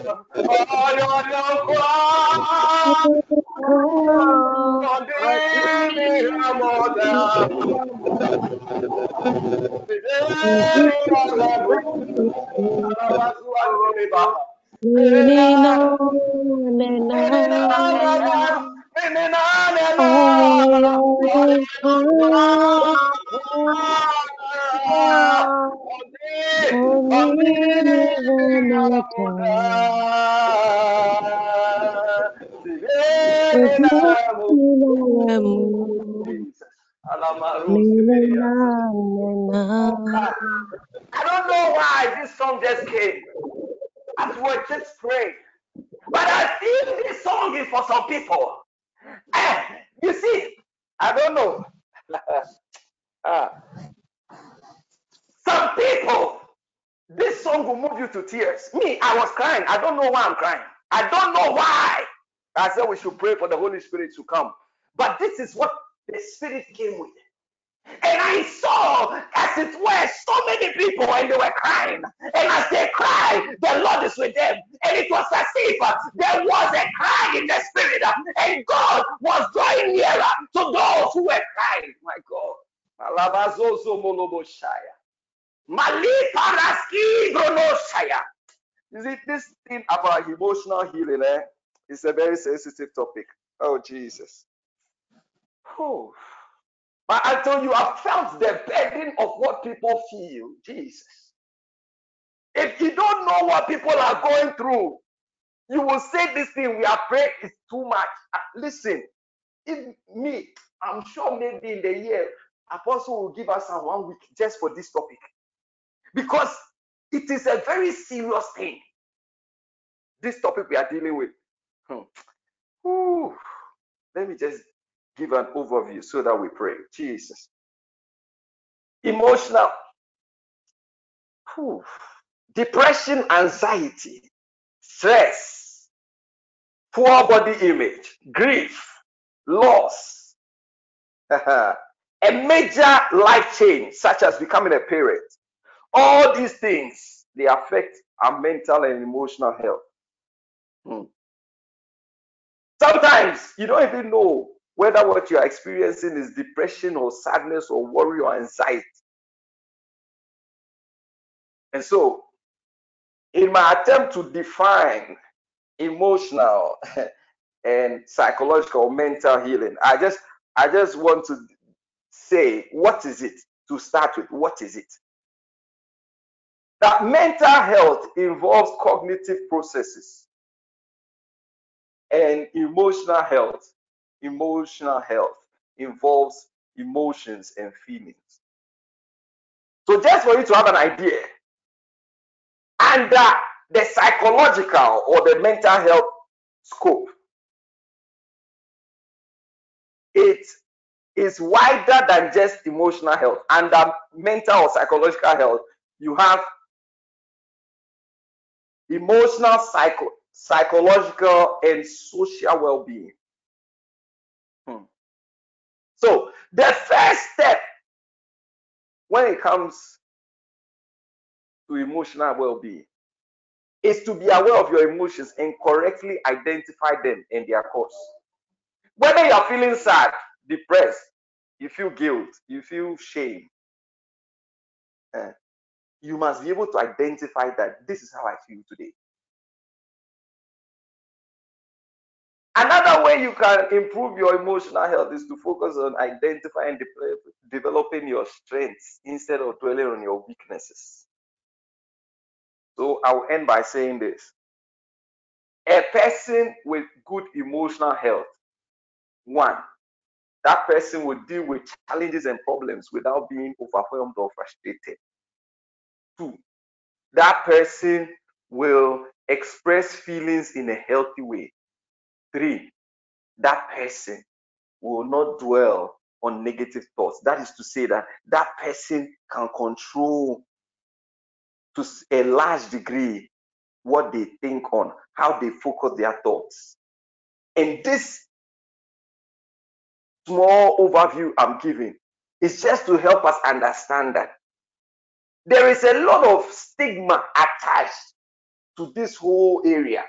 Oh, I don't know why this song just came as we were just praying. But I feel this song is for some people. Eh, you see, I don't know. Ah. Some people, this song will move you to tears. Me, I was crying. I don't know why I'm crying. I don't know why. I said we should pray for the Holy Spirit to come. But this is what the Spirit came with. And I saw, as it were, so many people and they were crying. And as they cried, the Lord is with them. And it was as if uh, there was a cry in the spirit. uh, and God was drawing nearer to those who were crying. My God. Maliparaski gronoshaya. You see, this thing about emotional healing eh, is a very sensitive topic. Oh, Jesus. Oh. But I tell you, I felt the burden of what people feel. Jesus. If you don't know what people are going through, you will say this thing we are praying is too much. Uh, Listen, if me, I'm sure maybe in the year, Apostle will give us a one week just for this topic. Because it is a very serious thing. This topic we are dealing with. Hmm. Let me just give an overview so that we pray. Jesus. Emotional. Depression, anxiety, stress, poor body image, grief, loss, a major life change, such as becoming a parent. All these things they affect our mental and emotional health. Hmm. Sometimes you don't even know whether what you are experiencing is depression or sadness or worry or anxiety. And so, in my attempt to define emotional and psychological mental healing, I just I just want to say what is it to start with? What is it? That mental health involves cognitive processes and emotional health. Emotional health involves emotions and feelings. So just for you to have an idea under the psychological or the mental health scope it is wider than just emotional health. Under mental or psychological health you have emotional psycho psychological and social well-being Hmm. so the first step when it comes to emotional well-being is to be aware of your emotions and correctly identify them and their cause whether you are feeling sad depressed you feel guilt you feel shame eh, you must be able to identify that this is how i feel today Another way you can improve your emotional health is to focus on identifying and de- developing your strengths instead of dwelling on your weaknesses. So I'll end by saying this. A person with good emotional health, one, that person will deal with challenges and problems without being overwhelmed or frustrated. Two, that person will express feelings in a healthy way. Three, that person will not dwell on negative thoughts. That is to say that that person can control to a large degree what they think on, how they focus their thoughts. And this small overview I'm giving is just to help us understand that there is a lot of stigma attached to this whole area.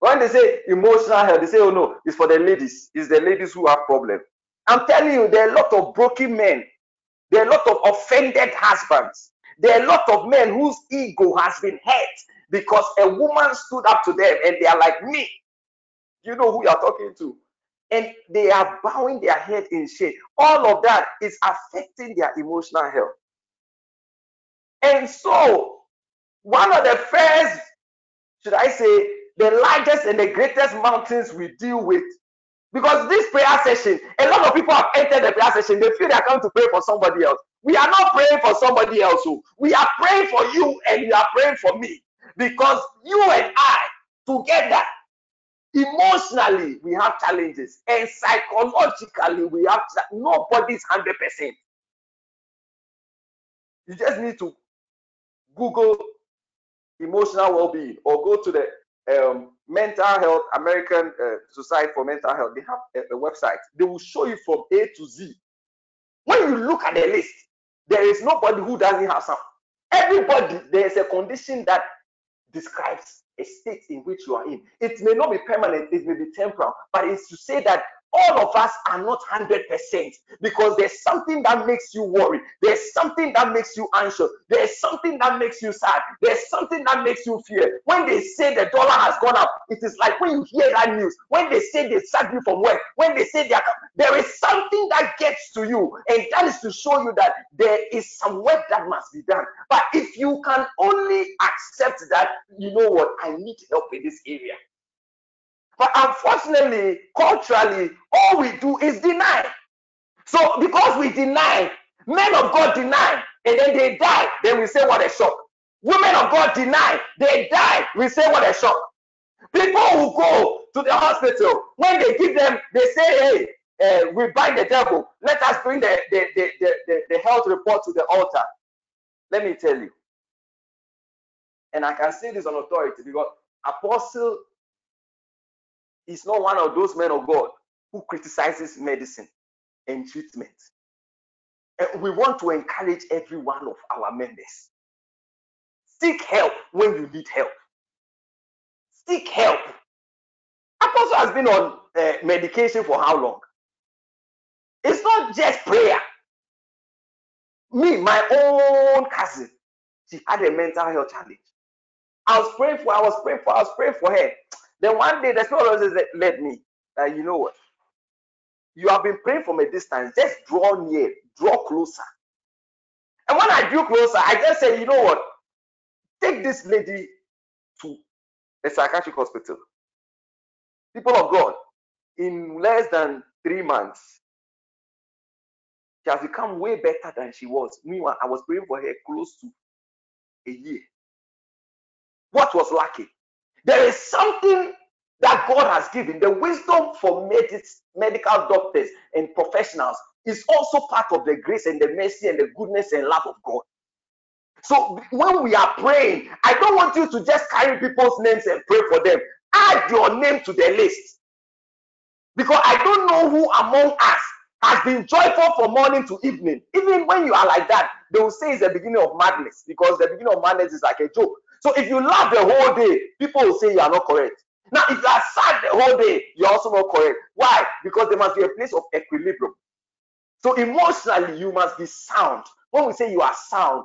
When they say emotional health, they say, oh no, it's for the ladies. It's the ladies who have problem. I'm telling you, there are a lot of broken men. There are a lot of offended husbands. There are a lot of men whose ego has been hurt because a woman stood up to them and they are like me. You know who you are talking to. And they are bowing their head in shame. All of that is affecting their emotional health. And so, one of the first, should I say, the largest and the greatest mountains we deal with because this prayer session, a lot of people have entered the prayer session, they feel they are coming to pray for somebody else. We are not praying for somebody else. Oh. We are praying for you and you are praying for me. Because you and I, together, emotionally, we have challenges. And psychologically, we have nobody's 100%. You just need to Google emotional well being or go to the um, mental health american uh, society for mental health. They have a, a, website. They will show you from a to z. When you look at the list there is nobody who doesn't have some. Everybody there is a condition that describes a state in which you are in. It may not be permanent. It may be temporal. But it's to say that all of us are not 100% because there's something that makes you worry. There's something that makes you anxious. There's something that makes you sad. There's something that makes you fear. When they say the dollar has gone up, it is like when you hear that news, when they say they sacked you from work, when they say they are, there is something that gets to you, and that is to show you that there is some work that must be done. But if you can only accept that, you know what, I need help in this area. But unfortunately, culturally, all we do is deny. So because we deny, men of God deny, and then they die, then we say what a shock. Women of God deny, they die, we say what a shock. People who go to the hospital, when they give them, they say, hey, uh, we bind the devil. Let us bring the, the, the, the, the health report to the altar. Let me tell you. And I can say this on authority because Apostle is not one of those men of God who criticizes medicine and treatment. And we want to encourage every one of our members. Seek help when you need help. Seek help. Apostle has been on uh, medication for how long? It's not just prayer. Me, my own cousin, she had a mental health challenge. I was praying for, I was praying for, I was praying for her. Then one day the Spirit of God led me. Uh, you know what? You have been praying from a distance. Just draw near, draw closer. And when I drew closer, I just said, you know what? Take this lady to a psychiatric hospital. People of God, in less than three months, she has become way better than she was. Meanwhile, I was praying for her close to a year. What was lacking? There is something that God has given. The wisdom for medical doctors and professionals is also part of the grace and the mercy and the goodness and love of God. So when we are praying, I don't want you to just carry people's names and pray for them. Add your name to the list. Because I don't know who among us has been joyful from morning to evening. Even when you are like that, they will say it's the beginning of madness because the beginning of madness is like a joke. So if you laugh the whole day, people will say you are not correct. Now, if you are sad the whole day, you're also not correct. Why? Because there must be a place of equilibrium. So emotionally, you must be sound. When we say you are sound,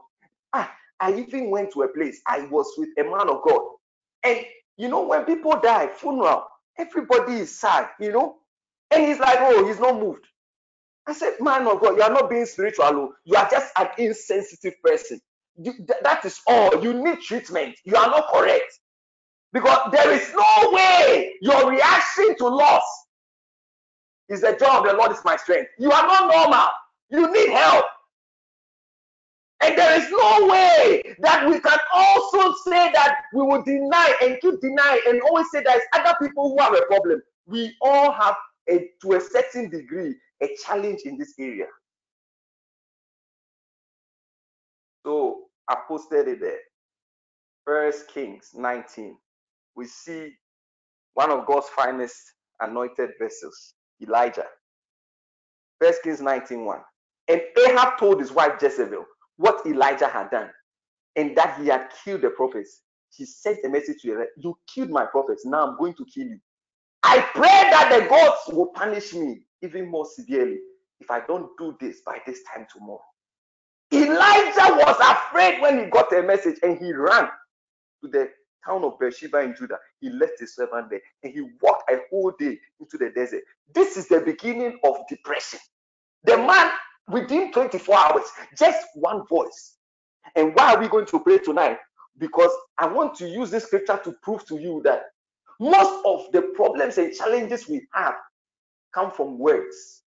ah, I even went to a place, I was with a man of God. And you know, when people die, funeral, everybody is sad, you know. And he's like, oh, he's not moved. I said, man of God, you are not being spiritual. Oh. You are just an insensitive person you, th- that is all. You need treatment. You are not correct. Because there is no way your reaction to loss is the joy of the Lord is my strength. You are not normal. You need help. And there is no way that we can also say that we will deny and keep denying and always say there's other people who have a problem. We all have a to a certain degree a challenge in this area. So I posted it there. First Kings 19. We see one of God's finest anointed vessels, Elijah. First Kings 19 1. And Ahab told his wife Jezebel what Elijah had done and that he had killed the prophets. He sent a message to her You killed my prophets. Now I'm going to kill you. I pray that the gods will punish me even more severely if I don't do this by this time tomorrow. Elijah was afraid when he got a message and he ran to the town of Beersheba in Judah. He left his servant there and he walked a whole day into the desert. This is the beginning of depression. The man, within 24 hours, just one voice. And why are we going to pray tonight? Because I want to use this scripture to prove to you that most of the problems and challenges we have come from words.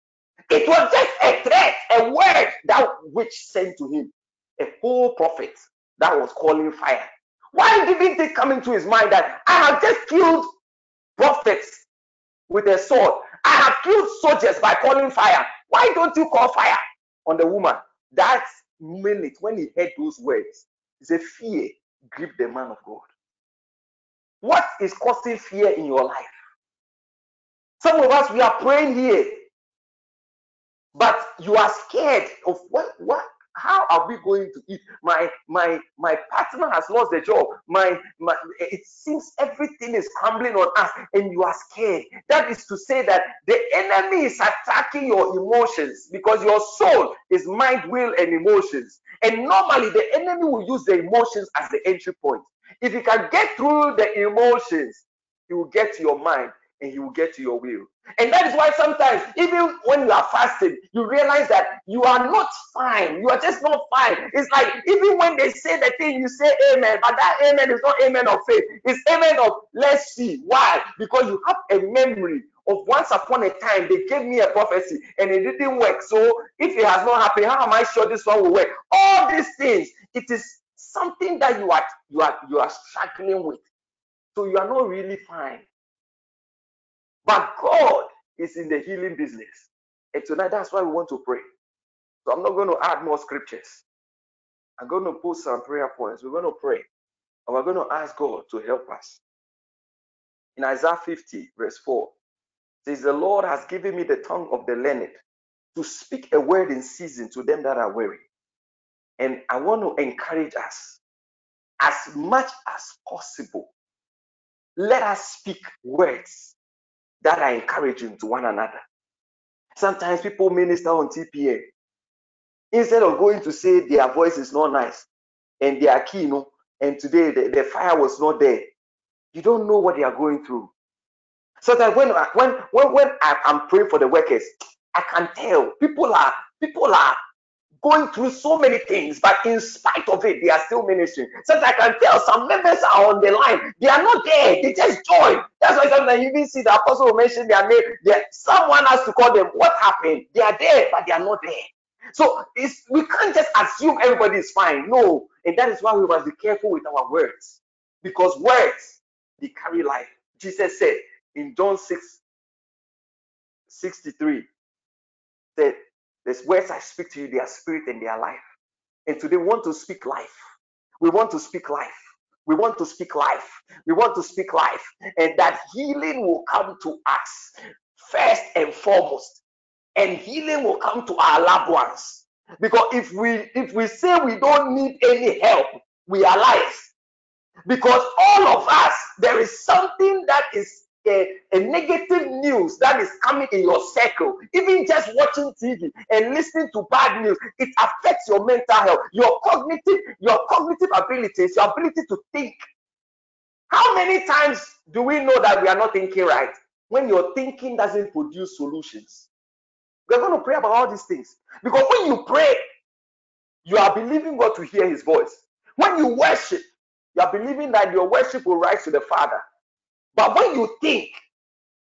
It was just a threat, a word that which sent to him a whole prophet that was calling fire. Why didn't it come into his mind that I have just killed prophets with a sword? I have killed soldiers by calling fire. Why don't you call fire on the woman? That minute when he heard those words, he said, Fear gripped the man of God. What is causing fear in your life? Some of us, we are praying here, but you are scared of what, what, how are we going to eat? My my my partner has lost the job. My, my it seems everything is crumbling on us, and you are scared. That is to say that the enemy is attacking your emotions because your soul is mind, will, and emotions. And normally the enemy will use the emotions as the entry point. If you can get through the emotions, he will get to your mind and he will get to your will. And that is why sometimes, even when you are fasting, you realize that you are not fine. You are just not fine. It's like even when they say the thing, you say amen, but that amen is not amen of faith. It's amen of let's see. Why? Because you have a memory of once upon a time they gave me a prophecy and it didn't work. So if it has not happened, how am I sure this one will work? All these things, it is something that you are you are you are struggling with. So you are not really fine. But God is in the healing business. And tonight, that's why we want to pray. So I'm not going to add more scriptures. I'm going to put some prayer points. We're going to pray. And we're going to ask God to help us. In Isaiah 50, verse 4, says, The Lord has given me the tongue of the learned to speak a word in season to them that are weary. And I want to encourage us as much as possible. Let us speak words that are encouraging to one another. Sometimes people minister on TPN. Instead of going to say their voice is not nice and they are keen, you know, and today the, the fire was not there, you don't know what they are going through. So that when when when when I, I'm praying for the workers, I can tell people are people are going through so many things, but in spite of it, they are still ministering. Since I can tell some members are on the line, they are not there, they just join. That's why sometimes you even see the apostle will mention their name. There, someone has to call them. What happened? They are there, but they are not there. So we can't just assume everybody is fine. No, and that is why we must be careful with our words, because words they carry life. Jesus said in John 6 63 that there's words I speak to you, they are spirit and they are life. And today we want to speak life. We want to speak life. We want to speak life. We want to speak life. And that healing will come to us first and foremost. And healing will come to our loved ones. Because if we if we say we don't need any help, we are lies. Because all of us, there is something that is a, a, negative news that is coming in your circle, even just watching TV and listening to bad news, it affects your mental health, your cognitive, your cognitive abilities, your ability to think. How many times do we know that we are not thinking right when your thinking doesn't produce solutions? We're going to pray about all these things because when you pray, you are believing God to hear His voice. When you worship, you are believing that your worship will rise to the Father. But when you think,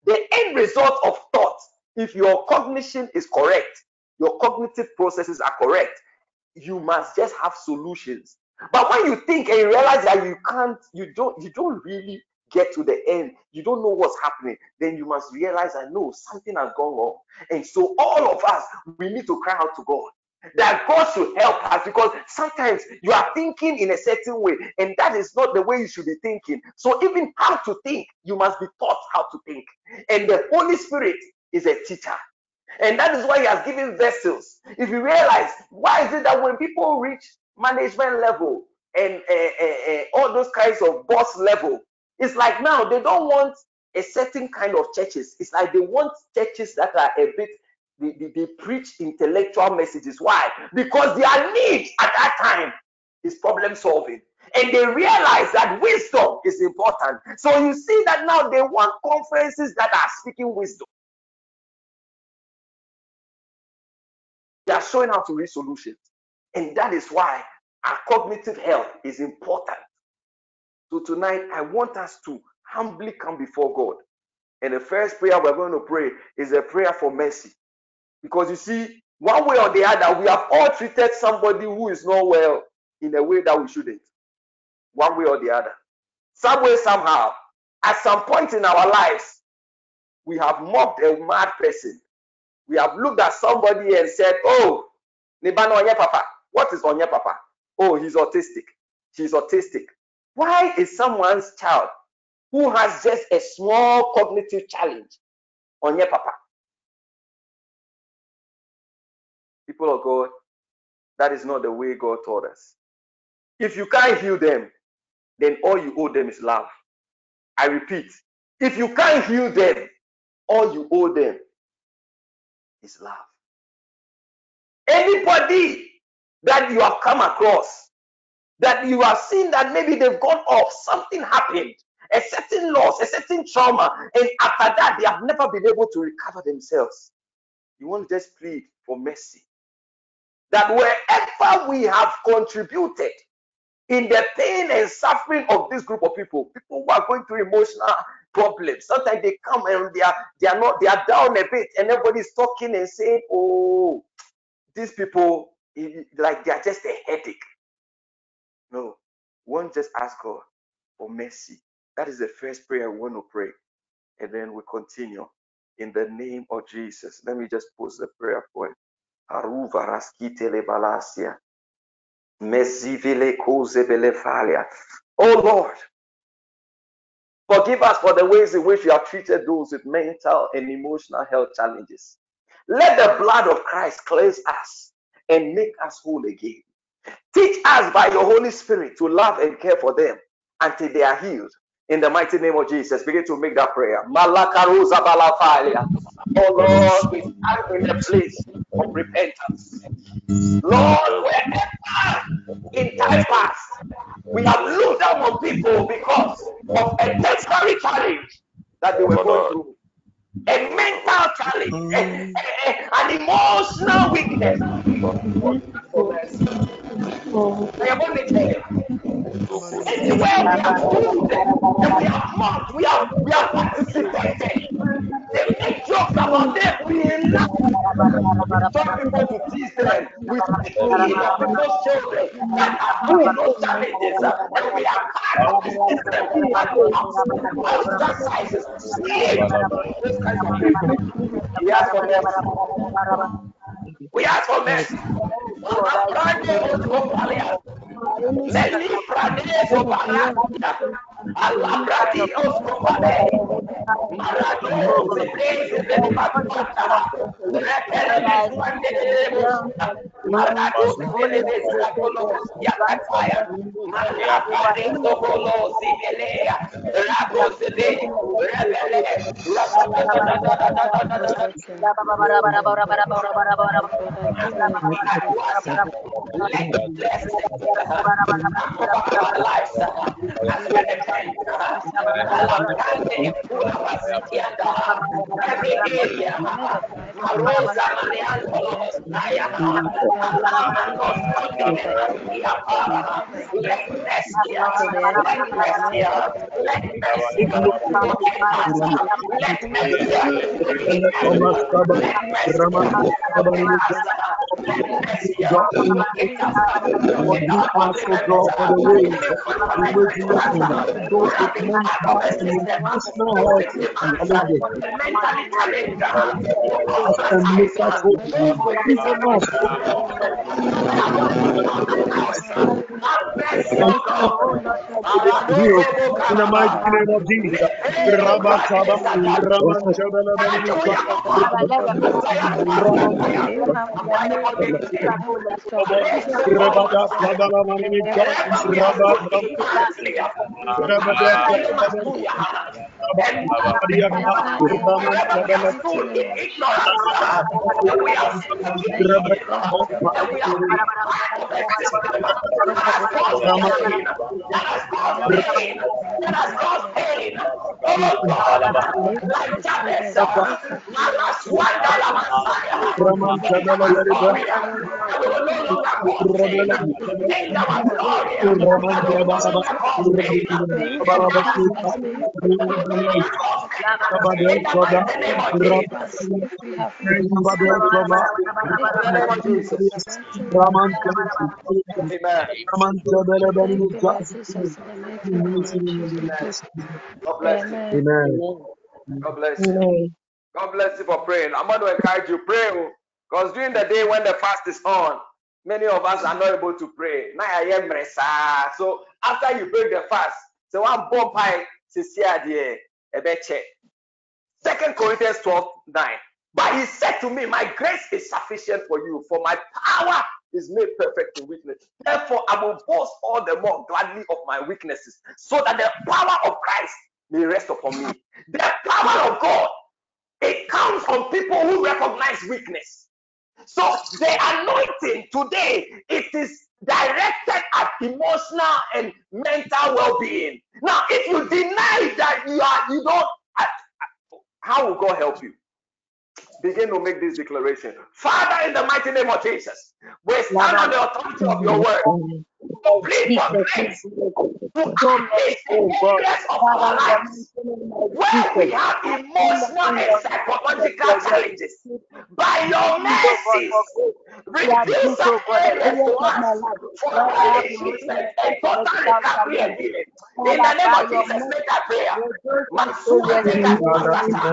the end result of thought, if your cognition is correct, your cognitive processes are correct, you must just have solutions. But when you think and you realize that you can't, you don't, you don't really get to the end, you don't know what's happening, then you must realize that no, something has gone wrong. And so all of us, we need to cry out to God that God should help us because sometimes you are thinking in a certain way and that is not the way you should be thinking. So, even how to think, you must be taught how to think. And the Holy Spirit is a teacher. And that is why He has given vessels. If you realize, why is it that when people reach management level and uh, uh, uh, all those kinds of boss level, it's like now they don't want a certain kind of churches. It's like they want churches that are a bit they, they, they preach intellectual messages. Why? Because their need at that time is problem solving. And they realize that wisdom is important. So you see that now they want conferences that are speaking wisdom. They are showing how to reach solutions. And that is why our cognitive health is important. So tonight, I want us to humbly come before God. And the first prayer we're going to pray is a prayer for mercy. Because you see, one way or the other, we have all treated somebody who is not well in a way that we shouldn't. One way or the other. Some way, somehow, at some point in our lives, we have mocked a mad person. We have looked at somebody and said, Oh, Nibano Onye Papa. What is Onye Papa? Oh, he's autistic. She's autistic. Why is someone's child who has just a small cognitive challenge Onye Papa? People of God, that is not the way God taught us. If you can't heal them, then all you owe them is love. I repeat, if you can't heal them, all you owe them is love. Anybody that you have come across, that you have seen that maybe they've gone off, something happened, a certain loss, a certain trauma, and after that they have never been able to recover themselves. You want to just plead for mercy. That wherever we have contributed in the pain and suffering of this group of people, people who are going through emotional problems. Sometimes they come and they are they are not they are down a bit, and everybody's talking and saying, "Oh, these people like they are just a headache." No, one just ask God for mercy. That is the first prayer we want to pray, and then we continue in the name of Jesus. Let me just post the prayer point. Aruva raskitele balasia. Oh Lord, forgive us for the ways in which we have treated those with mental and emotional health challenges. Let the blood of Christ cleanse us and make us whole again. Teach us by your Holy Spirit to love and care for them until they are healed. In the mighty name of Jesus, begin to make that prayer. Malakaruza balafalia. Oh Lord, we stand in the place of repentance. Lord, wherever in time past we have looked down on people because of a temporary challenge that they were oh, going through, a mental challenge, a, a, an emotional weakness. Oh, Anywhere we have told them, and we have mocked, we have we have participated. They make jokes about them being some people to tease them with speaking of people's children that are having those challenges, uh, and we have had ostracizes, those kinds of people. We ask for mercy. We ask for mercy. Meli prades oparatia. Our lives as we repent. Alakande kulabasitianda. Every area. Marosa mariantolos nayana. Alamanos kondimenasiapa. Let mercy, let mercy, let mercy forgive us. Let mercy forgive us. Let mercy forgive us. Let mercy forgive us. Forgive us, O God, for the ways in which we have treated those with mental and emotional health challenges. Mentally challenged. As and make us whole. Forgive us, O God. And heal in the mighty name of Jesus. Rabba Saba, Raman Shabala Banika, Raman Rabada Sabala Manika, Rabba Rabada and wherever we have stood in ignorance, and we have sinned against you, and we have been that has caused pain, that has caused pain, that has caused pain. Oh God, like Jabez, Maraswanda Messiah, we will no longer cause pain in our glory, and we will no longer cause pain in the mighty name of Jesus. In the name of Jesus. God bless you. Amen. God bless you. God bless you for praying. I'm going to encourage you pray because during the day when the fast is on, many of us are not able to pray. So after you break the fast, so one bomb pie the Second Corinthians 12 9. But he said to me, My grace is sufficient for you, for my power is made perfect in weakness. Therefore, I will boast all the more gladly of my weaknesses, so that the power of Christ may rest upon me. The power of God, it comes from people who recognize weakness. So the anointing today, it is directed at emotional and mental well-being. Now, if you deny that you are, you don't, how will God help you? Begin to make this declaration. Father, in the mighty name of Jesus, we stand on the authority of your word. Complete your grace to unleash the areas of our lives where we have emotional and psychological challenges. By your mercies, reduce areas to us for and total recovery and healing. In the name of Jesus, make that prayer. Masua teka pasata.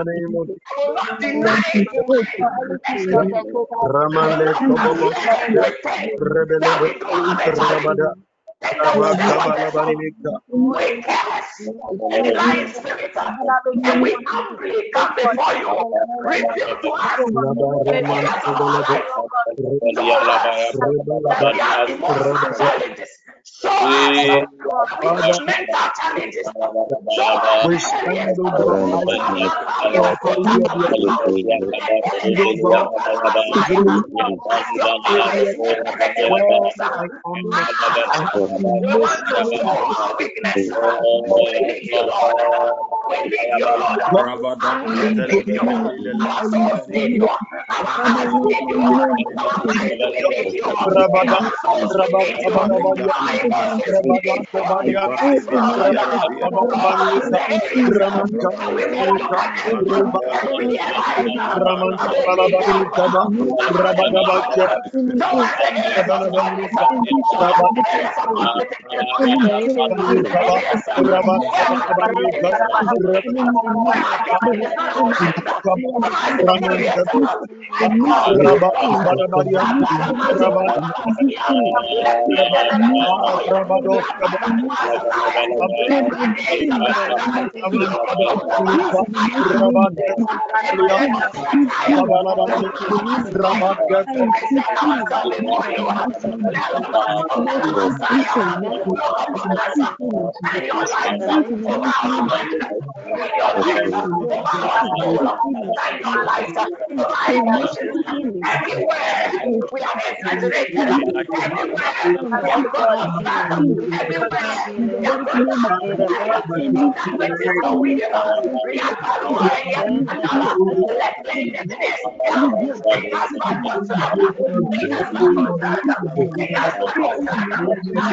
I will not deny Ramale Kobobo that the we lying spirit, and we humbly come before you. Reveal to us us us us weakness. You, healing is not where our healing is not aligned. Show us the areas. And God, and your light over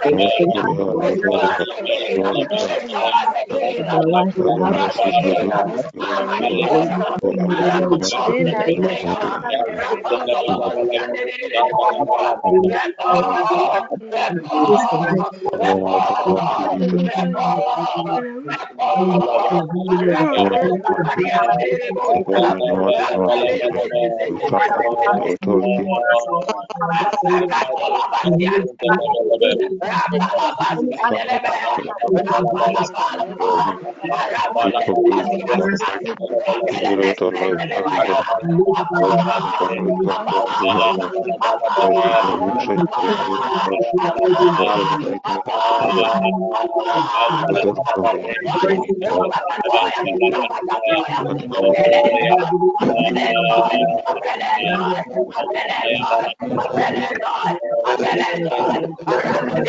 Terima kasih.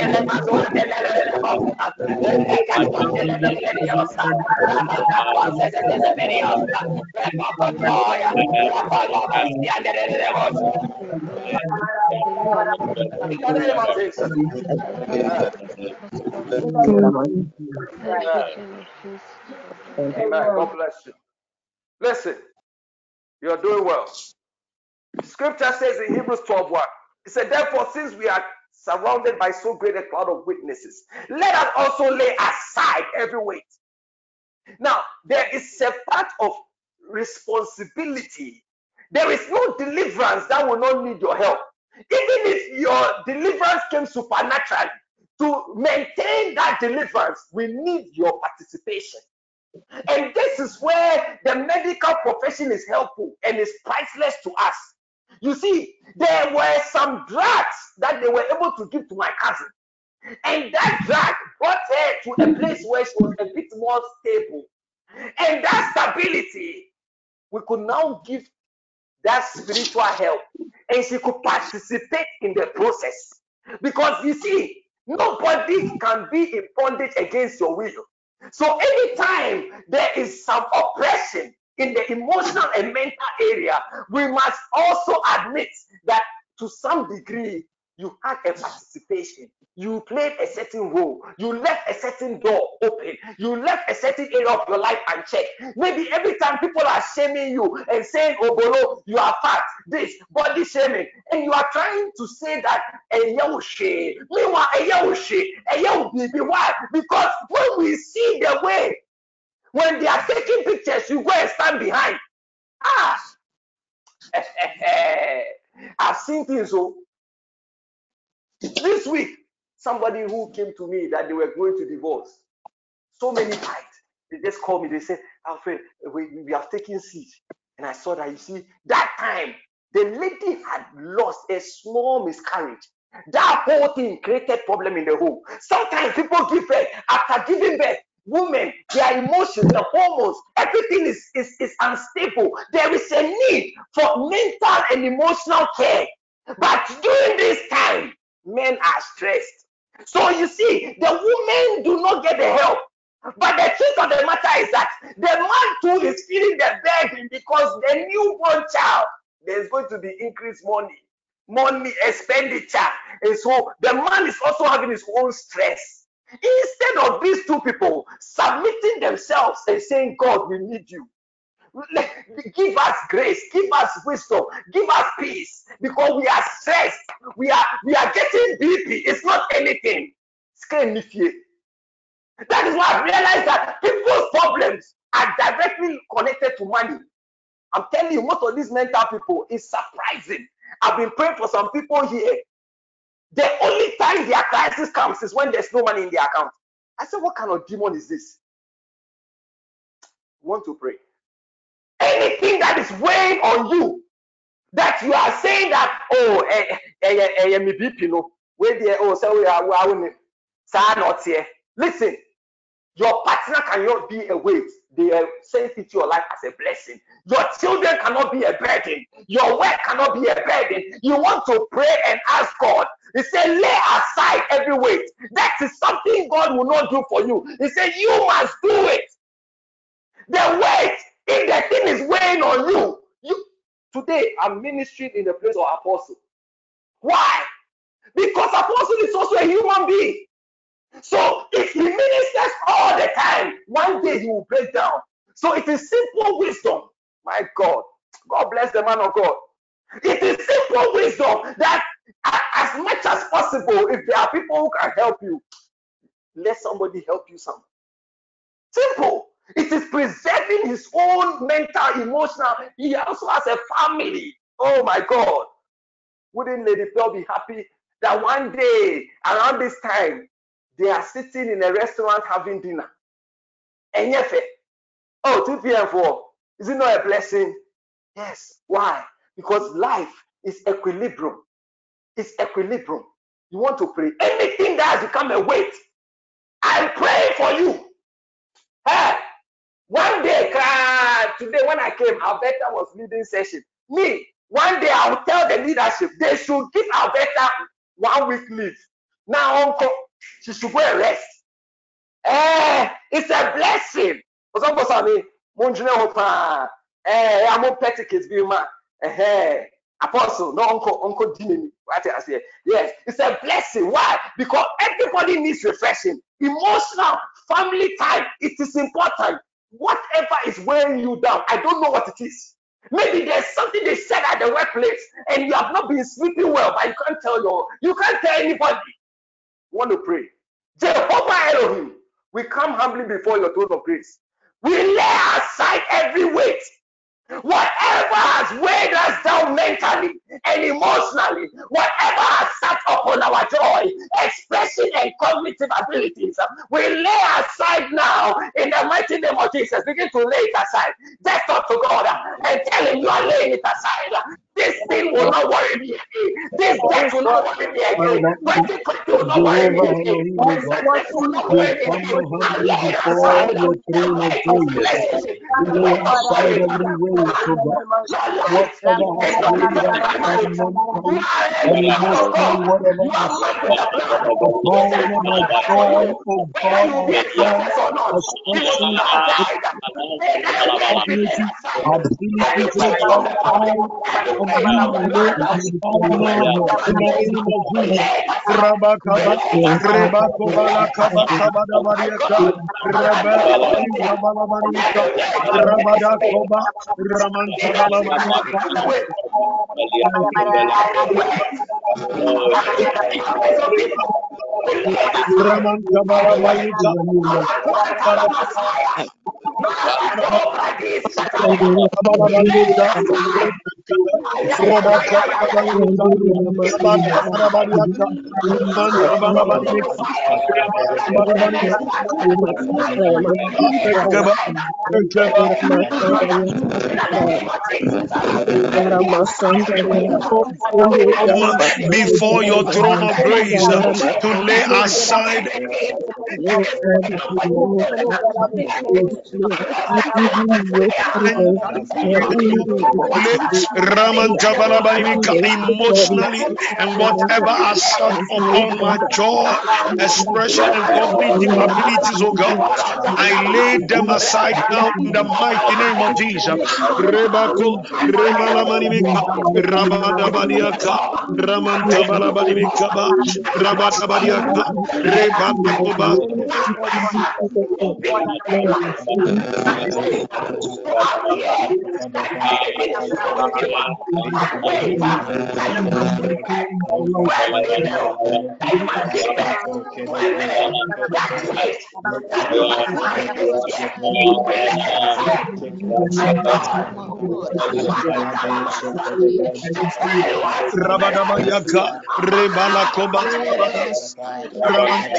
In the Amen. God bless you. Listen, you're doing well. Scripture says in Hebrews 12 1, it said, Therefore, since we are surrounded by so great a cloud of witnesses, let us also lay aside every weight. Now, there is a part of responsibility. There is no deliverance that will not need your help. Even if your deliverance came supernaturally, to maintain that deliverance, we need your participation. And this is where the medical profession is helpful and is priceless to us. You see, there were some drugs that they were able to give to my cousin. And that drug brought her to a place where she was a bit more stable. And that stability, we could now give that spiritual help and she could participate in the process. Because you see, nobody can be in bondage against your will. So anytime there is some oppression in the emotional and mental area, we must also admit that to some degree you had a participation. You played a certain role. You left a certain door open. You left a certain area of your life unchecked. Maybe every time people are shaming you and saying, Oh, Bolo, you are fat, this, body shaming, and you are trying to say that, meanwhile, why? Because when we see the way, when they are taking pictures, you go and stand behind. Ah, I've seen things so this week, somebody who came to me that they were going to divorce, so many times, they just called me, they said, Alfred, we, we have taken seat. And I saw that, you see, that time, the lady had lost a small miscarriage. That whole thing created problem in the home. Sometimes people give birth. After giving birth, women, their emotions, the hormones, everything is, is, is unstable. There is a need for mental and emotional care. But during this time, men are stressed. So you see, the women do not get the help. But the truth of the matter is that the man too is feeling the burden because the newborn child, there's going to be increased money, money expenditure. And so the man is also having his own stress. Instead of these two people submitting themselves and saying, God, we need you, give us grace, give us wisdom, give us peace, because we are stressed. We are we are getting BP. It's not anything. That is why I realized that people's problems are directly connected to money. I'm telling you, most of these mental people is surprising. I've been praying for some people here. The only time their crisis comes is when there's no money in their account. I said, What kind of demon is this? want to pray. Anything that is weighing on you that you are saying that oh eh eh eh me bp no where there oh say we are we are not here. Listen your partner cannot be a weight. They are saying it your life as a blessing. Your children cannot be a burden. Your work cannot be a burden. You want to pray and ask god. He said lay aside every weight. That is something god will not do for you. He said you must do it. The weight if the thing is weighing on you, you today I'm ministering in the place of apostle. Why? Because apostle is also a human being. So if he ministers all the time, one day he will break down. So it is simple wisdom. My God. God bless the man of God. It is simple wisdom that as much as possible, if there are people who can help you, let somebody help you some. Simple. It is preserving his own mental, emotional. He also has a family. Oh my God. Wouldn't Lady Pearl be happy that one day around this time they are sitting in a restaurant having dinner? Yet, oh, 2 p.m. for is it not a blessing? Yes. Why? Because life is equilibrium. It's equilibrium. You want to pray. Anything that has become a weight, I pray for you. Hey, one day, today when I came, Alberta was leading session. Me, one day I will tell the leadership they should give Alberta one week leave. Now, uncle, she should go and rest. Eh, it's a blessing. Ọsọfọ sami, mo n gyina hɔ paa. Eh, amo pettikins bi ma. Eh, apostle, no uncle, uncle Dinemi. What I say? Yes, it's a blessing. Why? Because everybody needs refreshing. Emotional, family time. It is important. Whatever is weighing you down, I don't know what it is. Maybe there's something they said at the workplace and you have not been sleeping well, but you can't tell your, you can't tell anybody. Want to pray. Jehovah Elohim, we come humbly before your throne of grace. We lay aside every weight Whatever has weighed us down mentally and emotionally, whatever has sat upon our joy, expression, and cognitive abilities, we lay aside now in the mighty name of Jesus. Begin to lay it aside. Just talk to God and tell Him you are laying it aside. This thing will not worry me again. This death will not worry me again. 2020 will not worry me again. This will not worry me again. I lay it aside. Lay aside every weight, God. Whatever has weighed us down mentally and emotionally, whatever has sat upon my joy, oh God, my strength, expression, ability, ability to exalt time, and we lay aside now in the name of Jesus. Rabakaba, Rebakobala Kaba Kabada Bariaka, Rebeka Kabala Bariaka, Rabada Koba, Ramantabala Bariaka, Ramantabala Bariaka, Kabala Bariaka, Rebaka Bariaka, Rabaka Bariaka, Mantabala Bariaka, Rabaka Bariaka, Come before your throne of grace to lay aside emotionally and whatever has sat upon my jaw, expression and cognitive abilities, oh God, I lay them aside now in the mighty name of Jesus. Rebako, Remalamanimika, Rabadabadiaka, Ramantabalabanimika, Rabadabadiaka, Rebakoba. Rabadabayaka, Rebalakoba, Rabadamayaka, Rebala Koba, Rabadamayaka,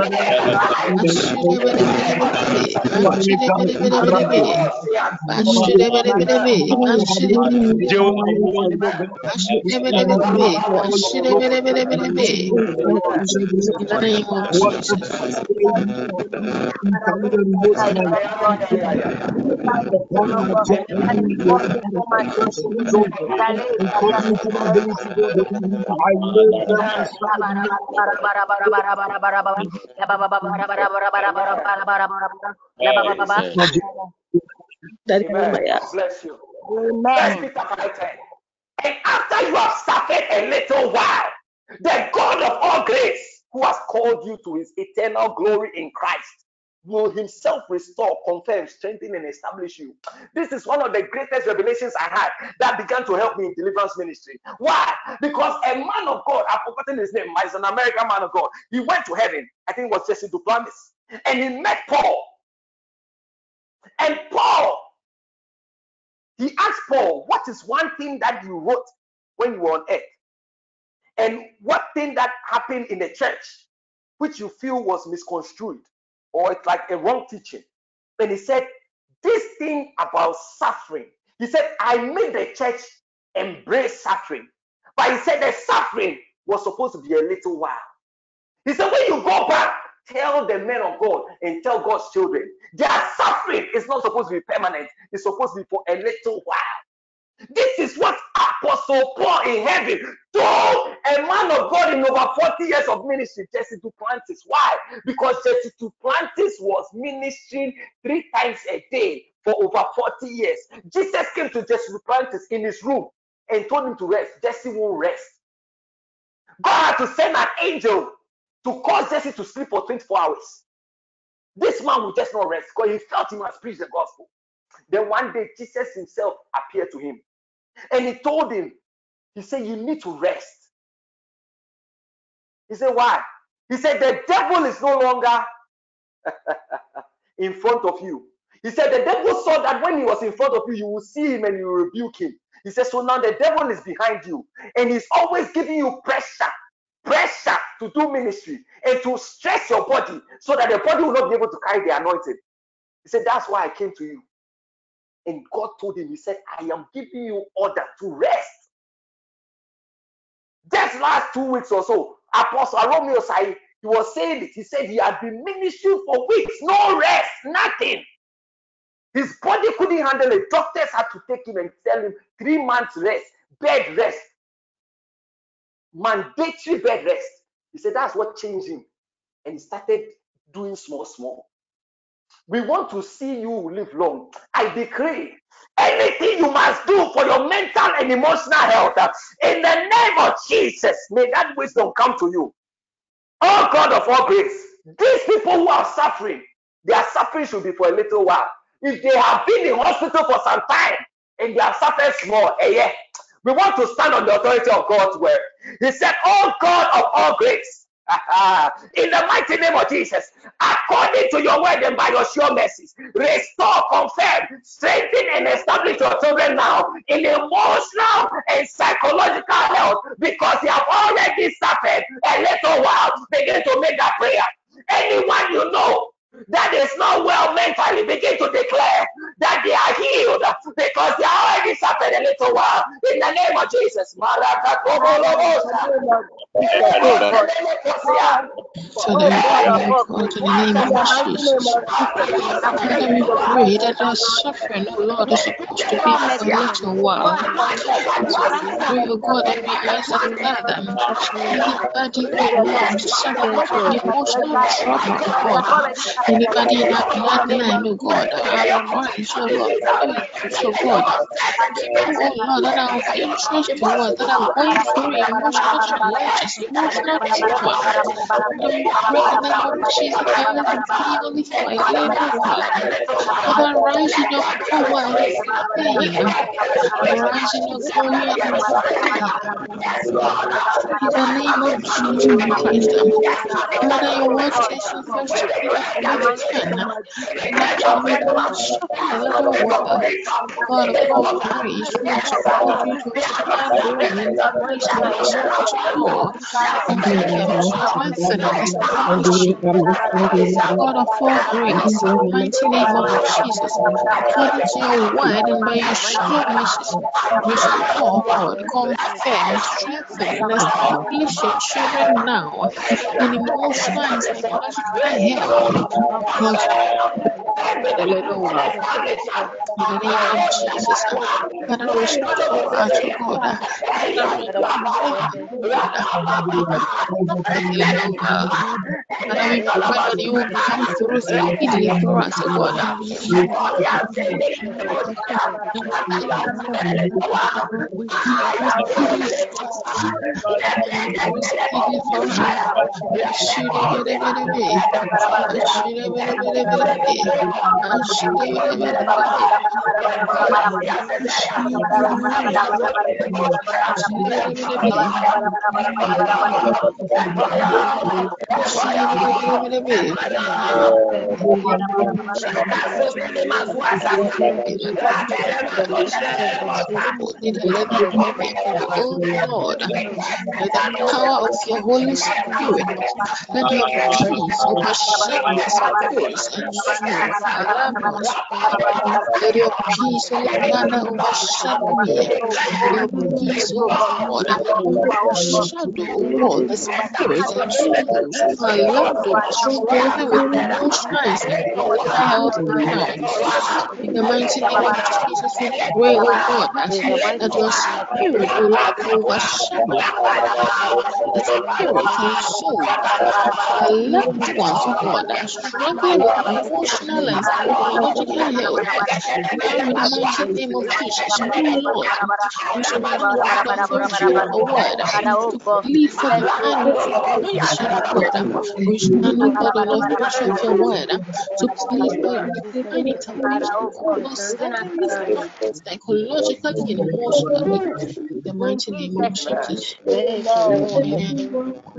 oh God, to be unstable. But surely into your hand, anything that Amen. Bless you. First Peter 5:10. And after you have suffered a little while, the God of all grace, who has called you to his eternal glory in Christ, will himself restore, confirm, strengthen, and establish you. This is one of the greatest revelations I had that began to help me in deliverance ministry. Why? Because a man of God, I've forgotten his name, he's an American man of God. He went to heaven. I think it was Jesse Duplantis. And he met Paul. And Paul, he asked Paul, What is one thing that you wrote when you were on earth? And what thing that happened in the church which you feel was misconstrued or it's like a wrong teaching? And he said, This thing about suffering, he said, I made the church embrace suffering. But he said the suffering was supposed to be a little while. He said, When you go back, tell the men of God and tell God's children, their suffering is not supposed to be permanent, it's supposed to be for a little while. This is what Apostle Paul in heaven told a man of God in over 40 years of ministry, Jesse Duplantis. Why? Because Jesse Duplantis was ministering three times a day for over 40 years. Jesus came to Jesse Duplantis in his room and told him to rest. Jesse won't rest. God had to send an angel to cause Jesse to sleep for 24 hours. This man would just not rest because he felt he must preach the gospel. Then one day, Jesus himself appeared to him and he told him, he said, You need to rest. He said, Why? He said, The devil is no longer in front of you. He said, The devil saw that when he was in front of you, you will see him and you will rebuke him. He said, So now the devil is behind you and he's always giving you pressure, pressure to do ministry and to stress your body so that the body will not be able to carry the anointing. He said, That's why I came to you. And God told him, He said, I am giving you order to rest. Just last two weeks or so, Apostle Romeo Sai, he was saying it. He said he had been ministering for weeks, no rest, nothing. His body couldn't handle it. Doctors had to take him and tell him three months rest, bed rest, mandatory bed rest. He said that's what changed him. And he started doing small, small. We want to see you live long. I decree anything you must do for your mental and emotional health uh, in the name of Jesus. May that wisdom come to you. Oh God of all grace, these people who are suffering, their suffering should be for a little while. If they have been in hospital for some time and they have suffered small, eh, yeah, we want to stand on the authority of God's word. He said, Oh God of all grace, Uh, uh, in the mighty name of Jesus, according to your word and by your sure mercies, restore, confirm, strengthen, and establish your children now in emotional and psychological health because they have already suffered a little while. Begin to make that prayer. Anyone you know that is not well mentally begin to declare that they are healed because they are already suffered a little while in the name of Jesus. Father, we pray, God, in the name of Jesus. Father, we pray that our suffering, oh Lord, is supposed to be for a little while. Pray, oh God, that we ask that Father, anybody, Lord, suffering from emotional trauma, oh God, anybody in our bloodline, oh God, our friends, oh Lord, relatives, oh God, oh Lord, that are of interest to us, that are going through emotional challenges, emotional trauma. Father, we pray in the name of Jesus that let them be only for a little while. Father, rise in your power and intervene. Rise in your glory and intervene. In the name of Jesus Christ. Father, your word says in First Peter 5 10 that you may not suffer a little while. God of all grace, we ask for you to expand our increase our spiritual and strengthen our spiritual. God of all grace, mighty name of Jesus, according to your word and by your sure mercies, restore, God, confirm, strengthen, and establish your children now in emotional and psychological health. God, that you Us. Lord, by the power of your Holy Spirit, let your peace overshadow spirits and. Oh oh health now. In the mighty name of Jesus, we pray, oh God, that, your spirit, oh will overshadow the spirit and soul our loved ones, oh God, with emotional and health. Now, in the mighty name of Jesus, oh Lord, the authority of your word to for divine intervention, oh God. We oh God, on the of your word to plead for divine intervention, matters psychologically and emotionally. The mighty name of Jesus.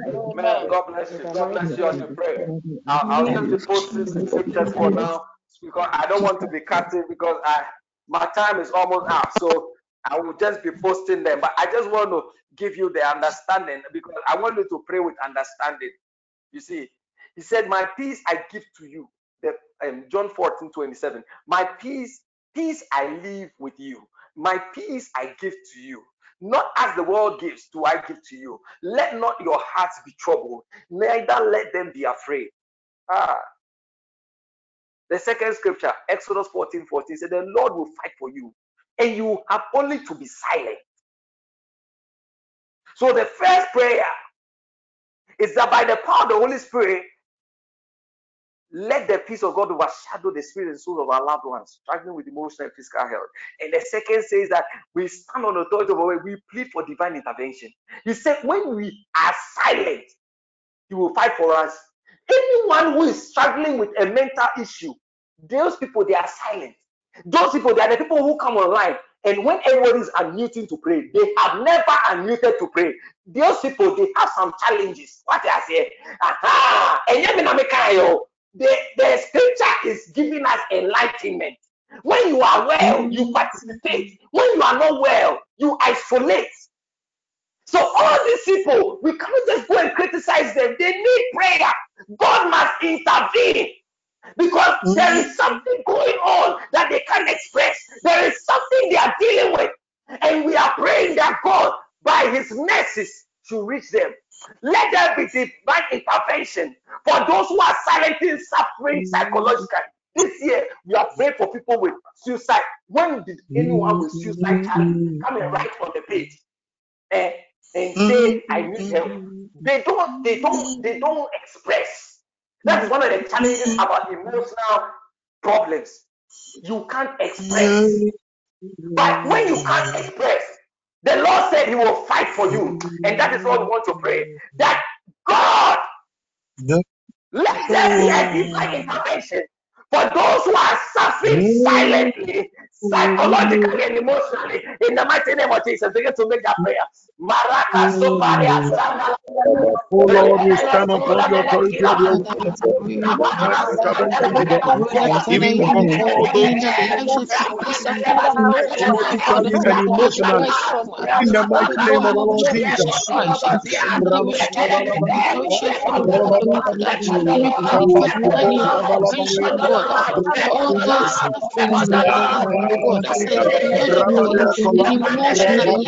Amen. God bless you. God bless you as you pray. I'll, just be posting the scriptures for now because I don't want to be cutting because I my time is almost out. So I will just be posting them. But I just want to give you the understanding because I want you to pray with understanding. You see, he said, My peace I give to you. The, um, John 14, 27. My peace, peace I leave with you. My peace I give to you. Not as the world gives, do I give to you. Let not your hearts be troubled, neither let them be afraid. Ah. The second scripture, Exodus 14, 14, said, The Lord will fight for you, and you have only to be silent. So the first prayer is that by the power of the Holy Spirit, let the peace of God overshadow the spirit and soul of our loved ones struggling with emotional and physical health. And the second says that we stand on the authority of our way, we plead for divine intervention. He said, when we are silent, He will fight for us. Anyone who is struggling with a mental issue, those people they are silent. Those people they are the people who come online and when everybody is unmuting to pray, they have never unmuted to pray. Those people they have some challenges. What I say, aha, and the, the scripture is giving us enlightenment. When you are well, you participate. When you are not well, you isolate. So all these people, we cannot just go and criticize them. They need prayer. God must intervene because mm. there is something going on that they can't express. There is something they are dealing with. And we are praying that God, by his mercies, should reach them. Let there be divine intervention for those who are silently suffering mm. psychologically. This year, we are praying for people with suicide. When did anyone with suicide challenge mm. come and write on the page and, and mm-hmm. say I need help. Mm-hmm. They don't they don't mm-hmm. they don't express. That is one of the challenges about emotional problems. You can't express. But when you can't express, the Lord said He will fight for you. And that is what we want to pray. That God let there be a divine intervention for those who are suffering silently psychologically and emotionally. In the mighty name of Jesus, begin to make that prayer. Maraca, Soparia Oh Lord, we stand upon authority of your even and emotionally. In the mighty name of Lord Jesus God. Emotionally,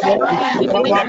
Thank you. Rabba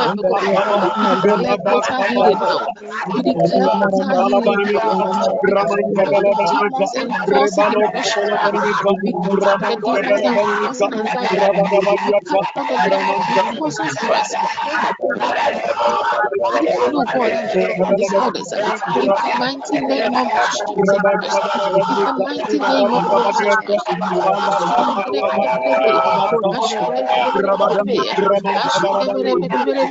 Father God. Let water heal it now. We declare water healing now. We declare tumors and false depression now. We cut off the demons and false anxiety. We cut off the demons that causes stress. No God, disorders. In the mighty name of Jesus Christ. In the mighty name of Jesus Christ. Ashwere, ashwere, ashwere, ashwere, ashwere, ashwere, ashwere, ashwere, ashwere, ashwere,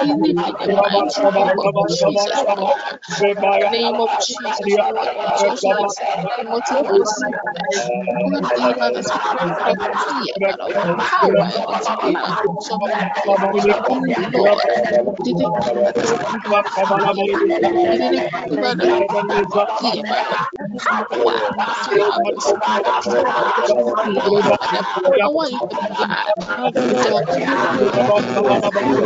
He didn't give us the spirit of of power, not the spirit of love, but the power in the blood. So we are activating the spirit of love. We activate the spirit of power. We the spirit, of a sound mind over and against the spirit of fear. My God, we activate the spirit of power. We activate the spirit of love. And we activate the spirit of power over and against the spirit of fear and related mental health challenges, God. But I wish us to one and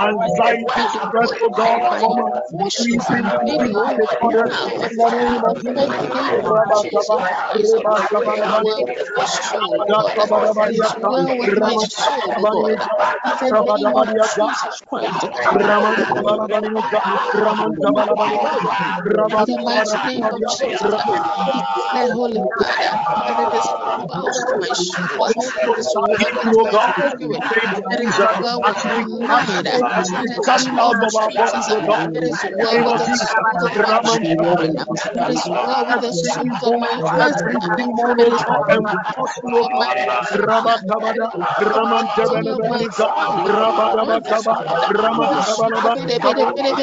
anxiety, stress, cast out, the Jesus, souls of my children. It is well with the every souls of evil, my every husband. demon, It oh is God, well and with fortune, all oh of God. my children. Rabatabada, It is well with all of my Ramantabalabanita, family. Rabadabakaba, Ramantabalaba,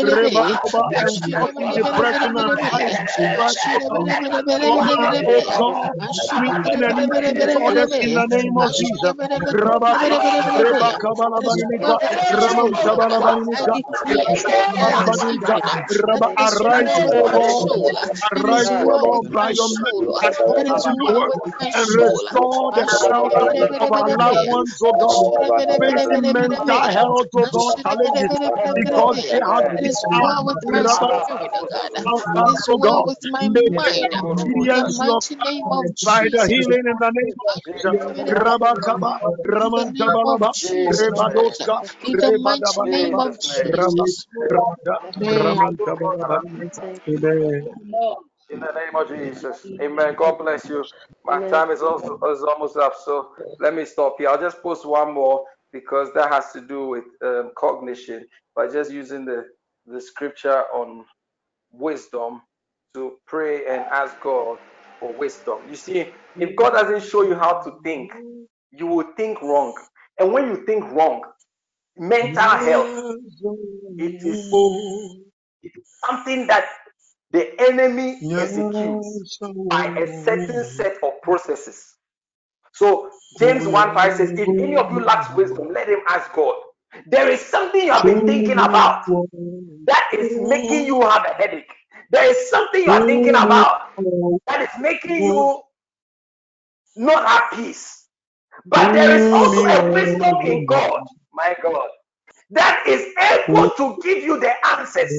Rebakoba, and causing depression, anxiety, stress, oh God. Trauma, oh God, sleeping and eating disorders in the name of Jesus. Rabaka, It is Rebakabalabanita, well with my soul. I Ramantabalabanita, decree and declare this Ramantabalabanita, evening that Rabba, arise, well with Lord, soul. It is arise, oh well by your soul. mercy, It according to your well word, with my and restore the health of our loved ones, oh God, facing mental health, God, challenges, because they have It been is out, well with my Rabba, God. out, It out, is well God. with my May they mind. In the experience your of by the healing in the name of Jesus. Rabakaba, In the Ramantabalaba, Rebadoska, In the mighty name of Jesus' name. Raman, Jesus. Rada, Amen. Ramantabalaba. Amen. In the name of Jesus. Amen. God bless you. My time is also is almost up. So let me stop here. I'll just post one more because that has to do with um, cognition by just using the, the scripture on wisdom to pray and ask God for wisdom. You see, if God doesn't show you how to think, you will think wrong. And when you think wrong, mental health, it is something that the enemy executes by a certain set of processes. So James 1 5 says, If any of you lacks wisdom, let him ask God. There is something you have been thinking about that is making you have a headache. There is something you are thinking about that is making you not have peace. But there is also a wisdom in God, my God, that is able mm. to give you the answers.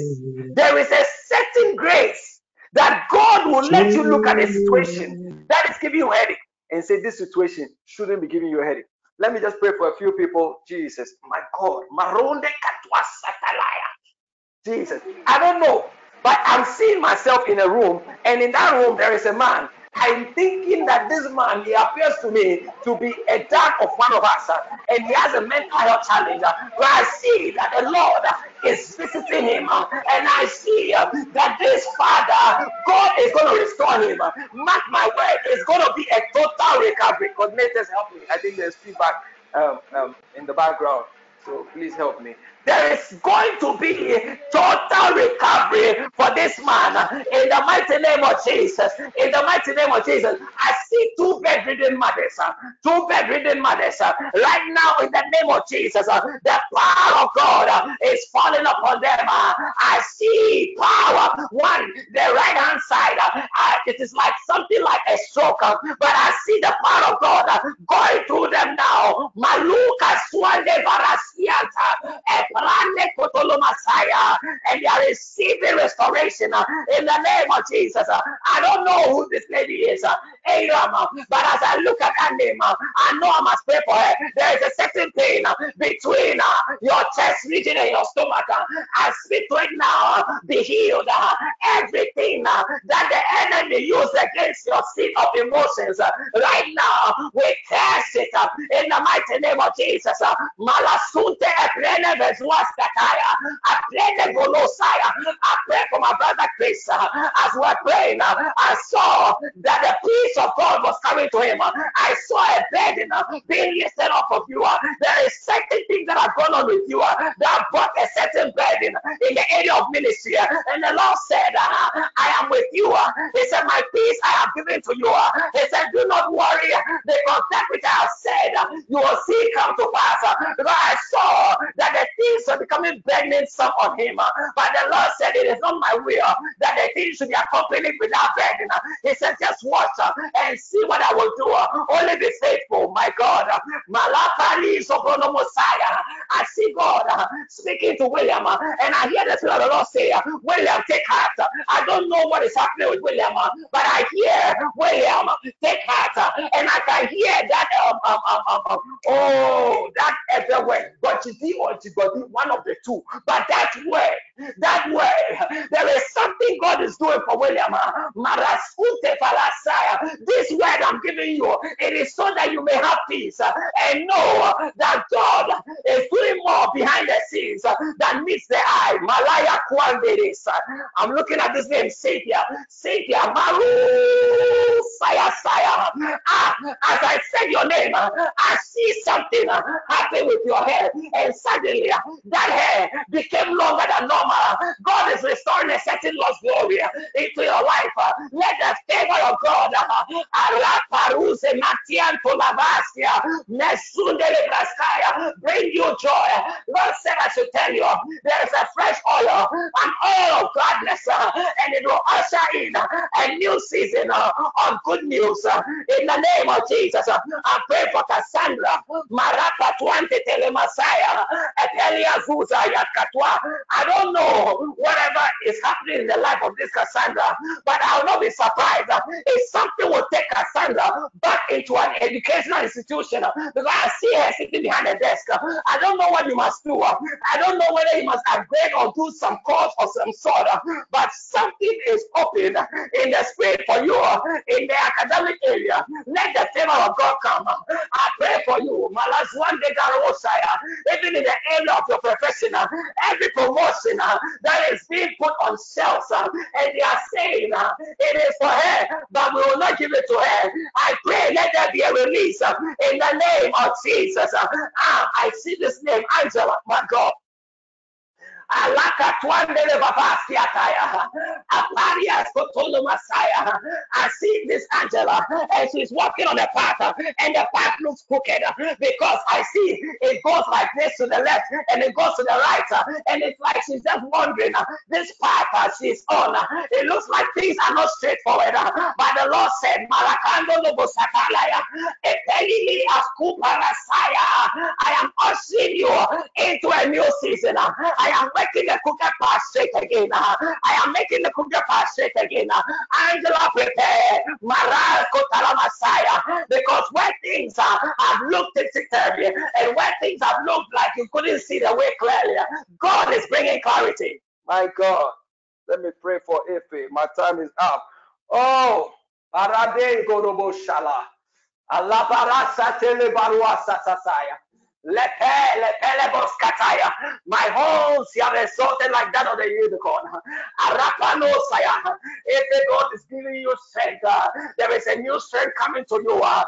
There is a certain grace that God will let you look at a situation mm. that is giving you a headache and say, This situation shouldn't be giving you a headache. Let me just pray for a few people. Jesus, my God. Maronde katwa satalaya. Jesus. I don't know, but I'm seeing myself in a room, and in that room there is a man, I'm thinking that this man, he appears to me to be a dad of one of us, and he has a mental health challenge. Where I see that the Lord is visiting him, and I see uh, that this father, God is going to restore him. Mark my word, it's going to be a total recovery. Coordinators, help me. I think there's feedback um, um, in the background, so please help me there is going to be total recovery for this man in the mighty name of Jesus. In the mighty name of Jesus, I see two bedridden mothers, two bedridden mothers right now in the name of Jesus. The power of God is falling upon them. I see power. One, the right hand side, it is like something like a stroke, but I see the power of God going through them now. Maluka and they are receiving restoration uh, in the name of Jesus. Uh, I don't know who this lady is, uh, uh but as I look at her name, uh, I know I must pray for her. There is a certain pain uh, between your chest region and your stomach. I speak right now, be healed. Everything that the enemy used against your seat of emotions, right now, we cast it in the mighty name of Jesus. Malasunte I pray the Golosaya. I pray for my brother Chris. Uh, as we're praying, uh, I saw that the peace of God was coming to him. I saw a burden uh, being lifted off of you. There is certain things that have gone on with you that brought a certain burden in the area of ministry. And the Lord said, I am with you. He said, My peace I have given to you. He said, Do not worry because that which I have said you will see come to pass. Because I saw that the things are becoming burdensome on him. But the Lord said, It is not my will that the things should be accompanied without burden. He said, Just watch and see what I will do. Only be faithful, my God. Malakali Soprono Messiah. I see God speaking to William, and I hear the Spirit of the Lord say, William, take heart. I don't know what is happening with William, but I hear William, take heart. And I can hear that, um, um, um, um, um oh, that everywhere. But you see, or one of the two. But that way, that way, there is something God is doing for William. This word I'm giving you, it is so that you may have peace and know that God is doing more behind the scenes than meets the eye. Malaya Kwanderis. I'm looking at this name, Savior. Savior Maru Saya Saya. Ah, as I said your name, ah, I see something ah, happen with your hair. and suddenly ah, that hair became longer than normal. God is restoring a certain lost glory into your life. Let the favor of God bring you joy. Lord said I should tell you there is a fresh oil, an oil of gladness, and it will usher in a new season of good news. Uh, in the name of Jesus, uh, I pray for Cassandra, Marapa Tuante Telemasaya, I don't know whatever is happening in the life of this Cassandra, but I will not be surprised uh, if something will take Cassandra back into an educational institution because I see her sitting behind a desk. I don't know what you must do. I don't know whether you must upgrade or do some course of some sort, but something is open in the spirit for you in the academic area. Let the favor of God come. I pray for you. one day, Even in the area of your profession, uh, every promotion uh, that is being put on shelves, uh, and they are saying it is for her, but we will not give it to her. I pray, let there be a release in the name of Jesus. Ah, I see this name, Angela, my God. I see this Angela uh, and she's walking on the path uh, and the path looks crooked uh, because I see it goes like this to the left and it goes to the right and it's like she's just wondering this path she's on. It looks like things are not straightforward. But the Lord said, Askuparasaya. I am ushering you into a new season. I am making the crooked path straight again. I am making the crooked path straight again. Angela, prepare. Messiah. Because when things have looked terrible and when things have looked like you couldn't see the way clearly, God is bringing clarity. My God. Let me pray for Ife. My time is up. Oh, Arade gorobo alla parassa tele baruassa sasaia My horns have exalted like that of the unicorn. If the God is giving you strength, uh, there is a new strength coming to you. Uh.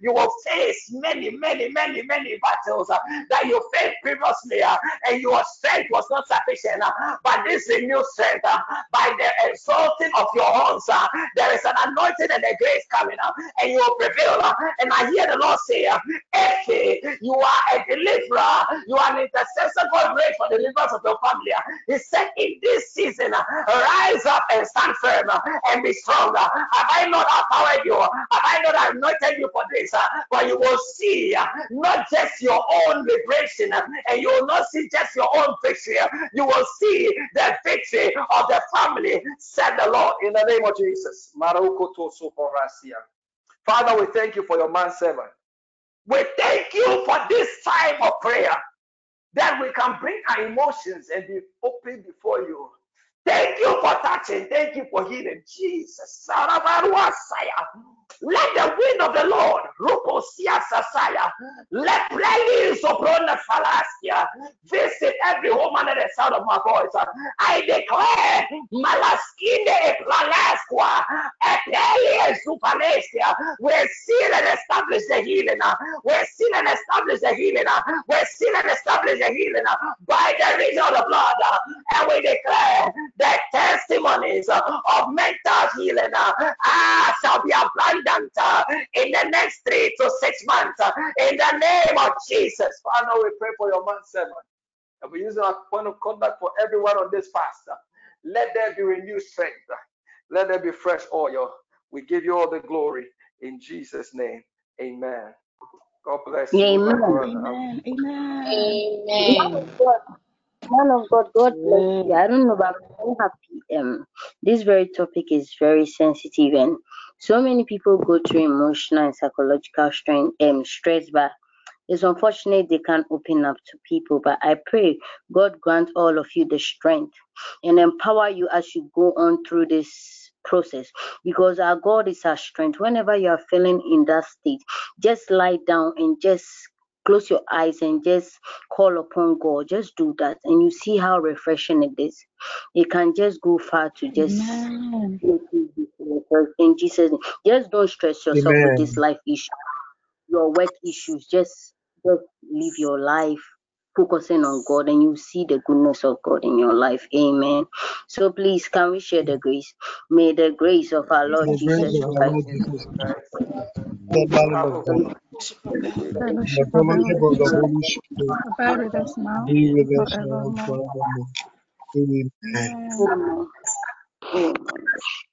You will face many, many, many, many battles uh, that you faced previously, uh, and your strength was not sufficient. Uh, but this is new strength uh, by the exalting of your horns. Uh, there is an anointing and a grace coming up, and you will prevail. And I hear the Lord say, Eke, you are a deliverer. You are an intercessor. God great for the deliverance of your family. He said, in this season, rise up and stand firm and be strong. Have I not empowered you? Have I not anointed you for this? But you will see not just your own liberation, and you will not see just your own victory. You will see the victory of the family, said the Lord, in the name of Jesus. Father, we thank you for your man servant. We thank you for this time of prayer that we can bring our emotions and be open before you. Thank you for touching. Thank you for healing. Jesus. Let the wind of the Lord, Rukosia Sasaya, let Pleli Soprona Falaskia visit every woman at the sound of my voice. I declare Malaskine Plalasqua, Epelia Supalestia, we're and established the healing. We're and established the healing. We're and established the healing by the reason of the blood. And we declare that testimonies of mental healing ah, shall be abundant uh, in the next three to six months. Uh, in the name of Jesus. Father, we pray for your man servant. And we use our point of contact for everyone on this fast. Let there be renewed strength. Let there be fresh oil. We give you all the glory in Jesus' name. Amen. God bless you. Amen. Amen. Amen. Amen. Man of God, God bless you. I don't know, but I'm very happy. Um, this very topic is very sensitive, and so many people go through emotional and psychological strain, um, stress, but it's unfortunate they can't open up to people. But I pray God grant all of you the strength and empower you as you go on through this process because our God is our strength. Whenever you are feeling in that state, just lie down and just close your eyes and just call upon God. Just do that, and you see how refreshing it is. It can just go far to just Amen. in Jesus. Just don't stress yourself Amen. with this life issue, your work issues. Just just live your life focusing on God, and you see the goodness of God in your life. Amen. So please, can we share the grace? May the grace of our Lord The grace Jesus of our Christ. Lord Jesus Christ, the love of God, and the Fellowship of the fellowship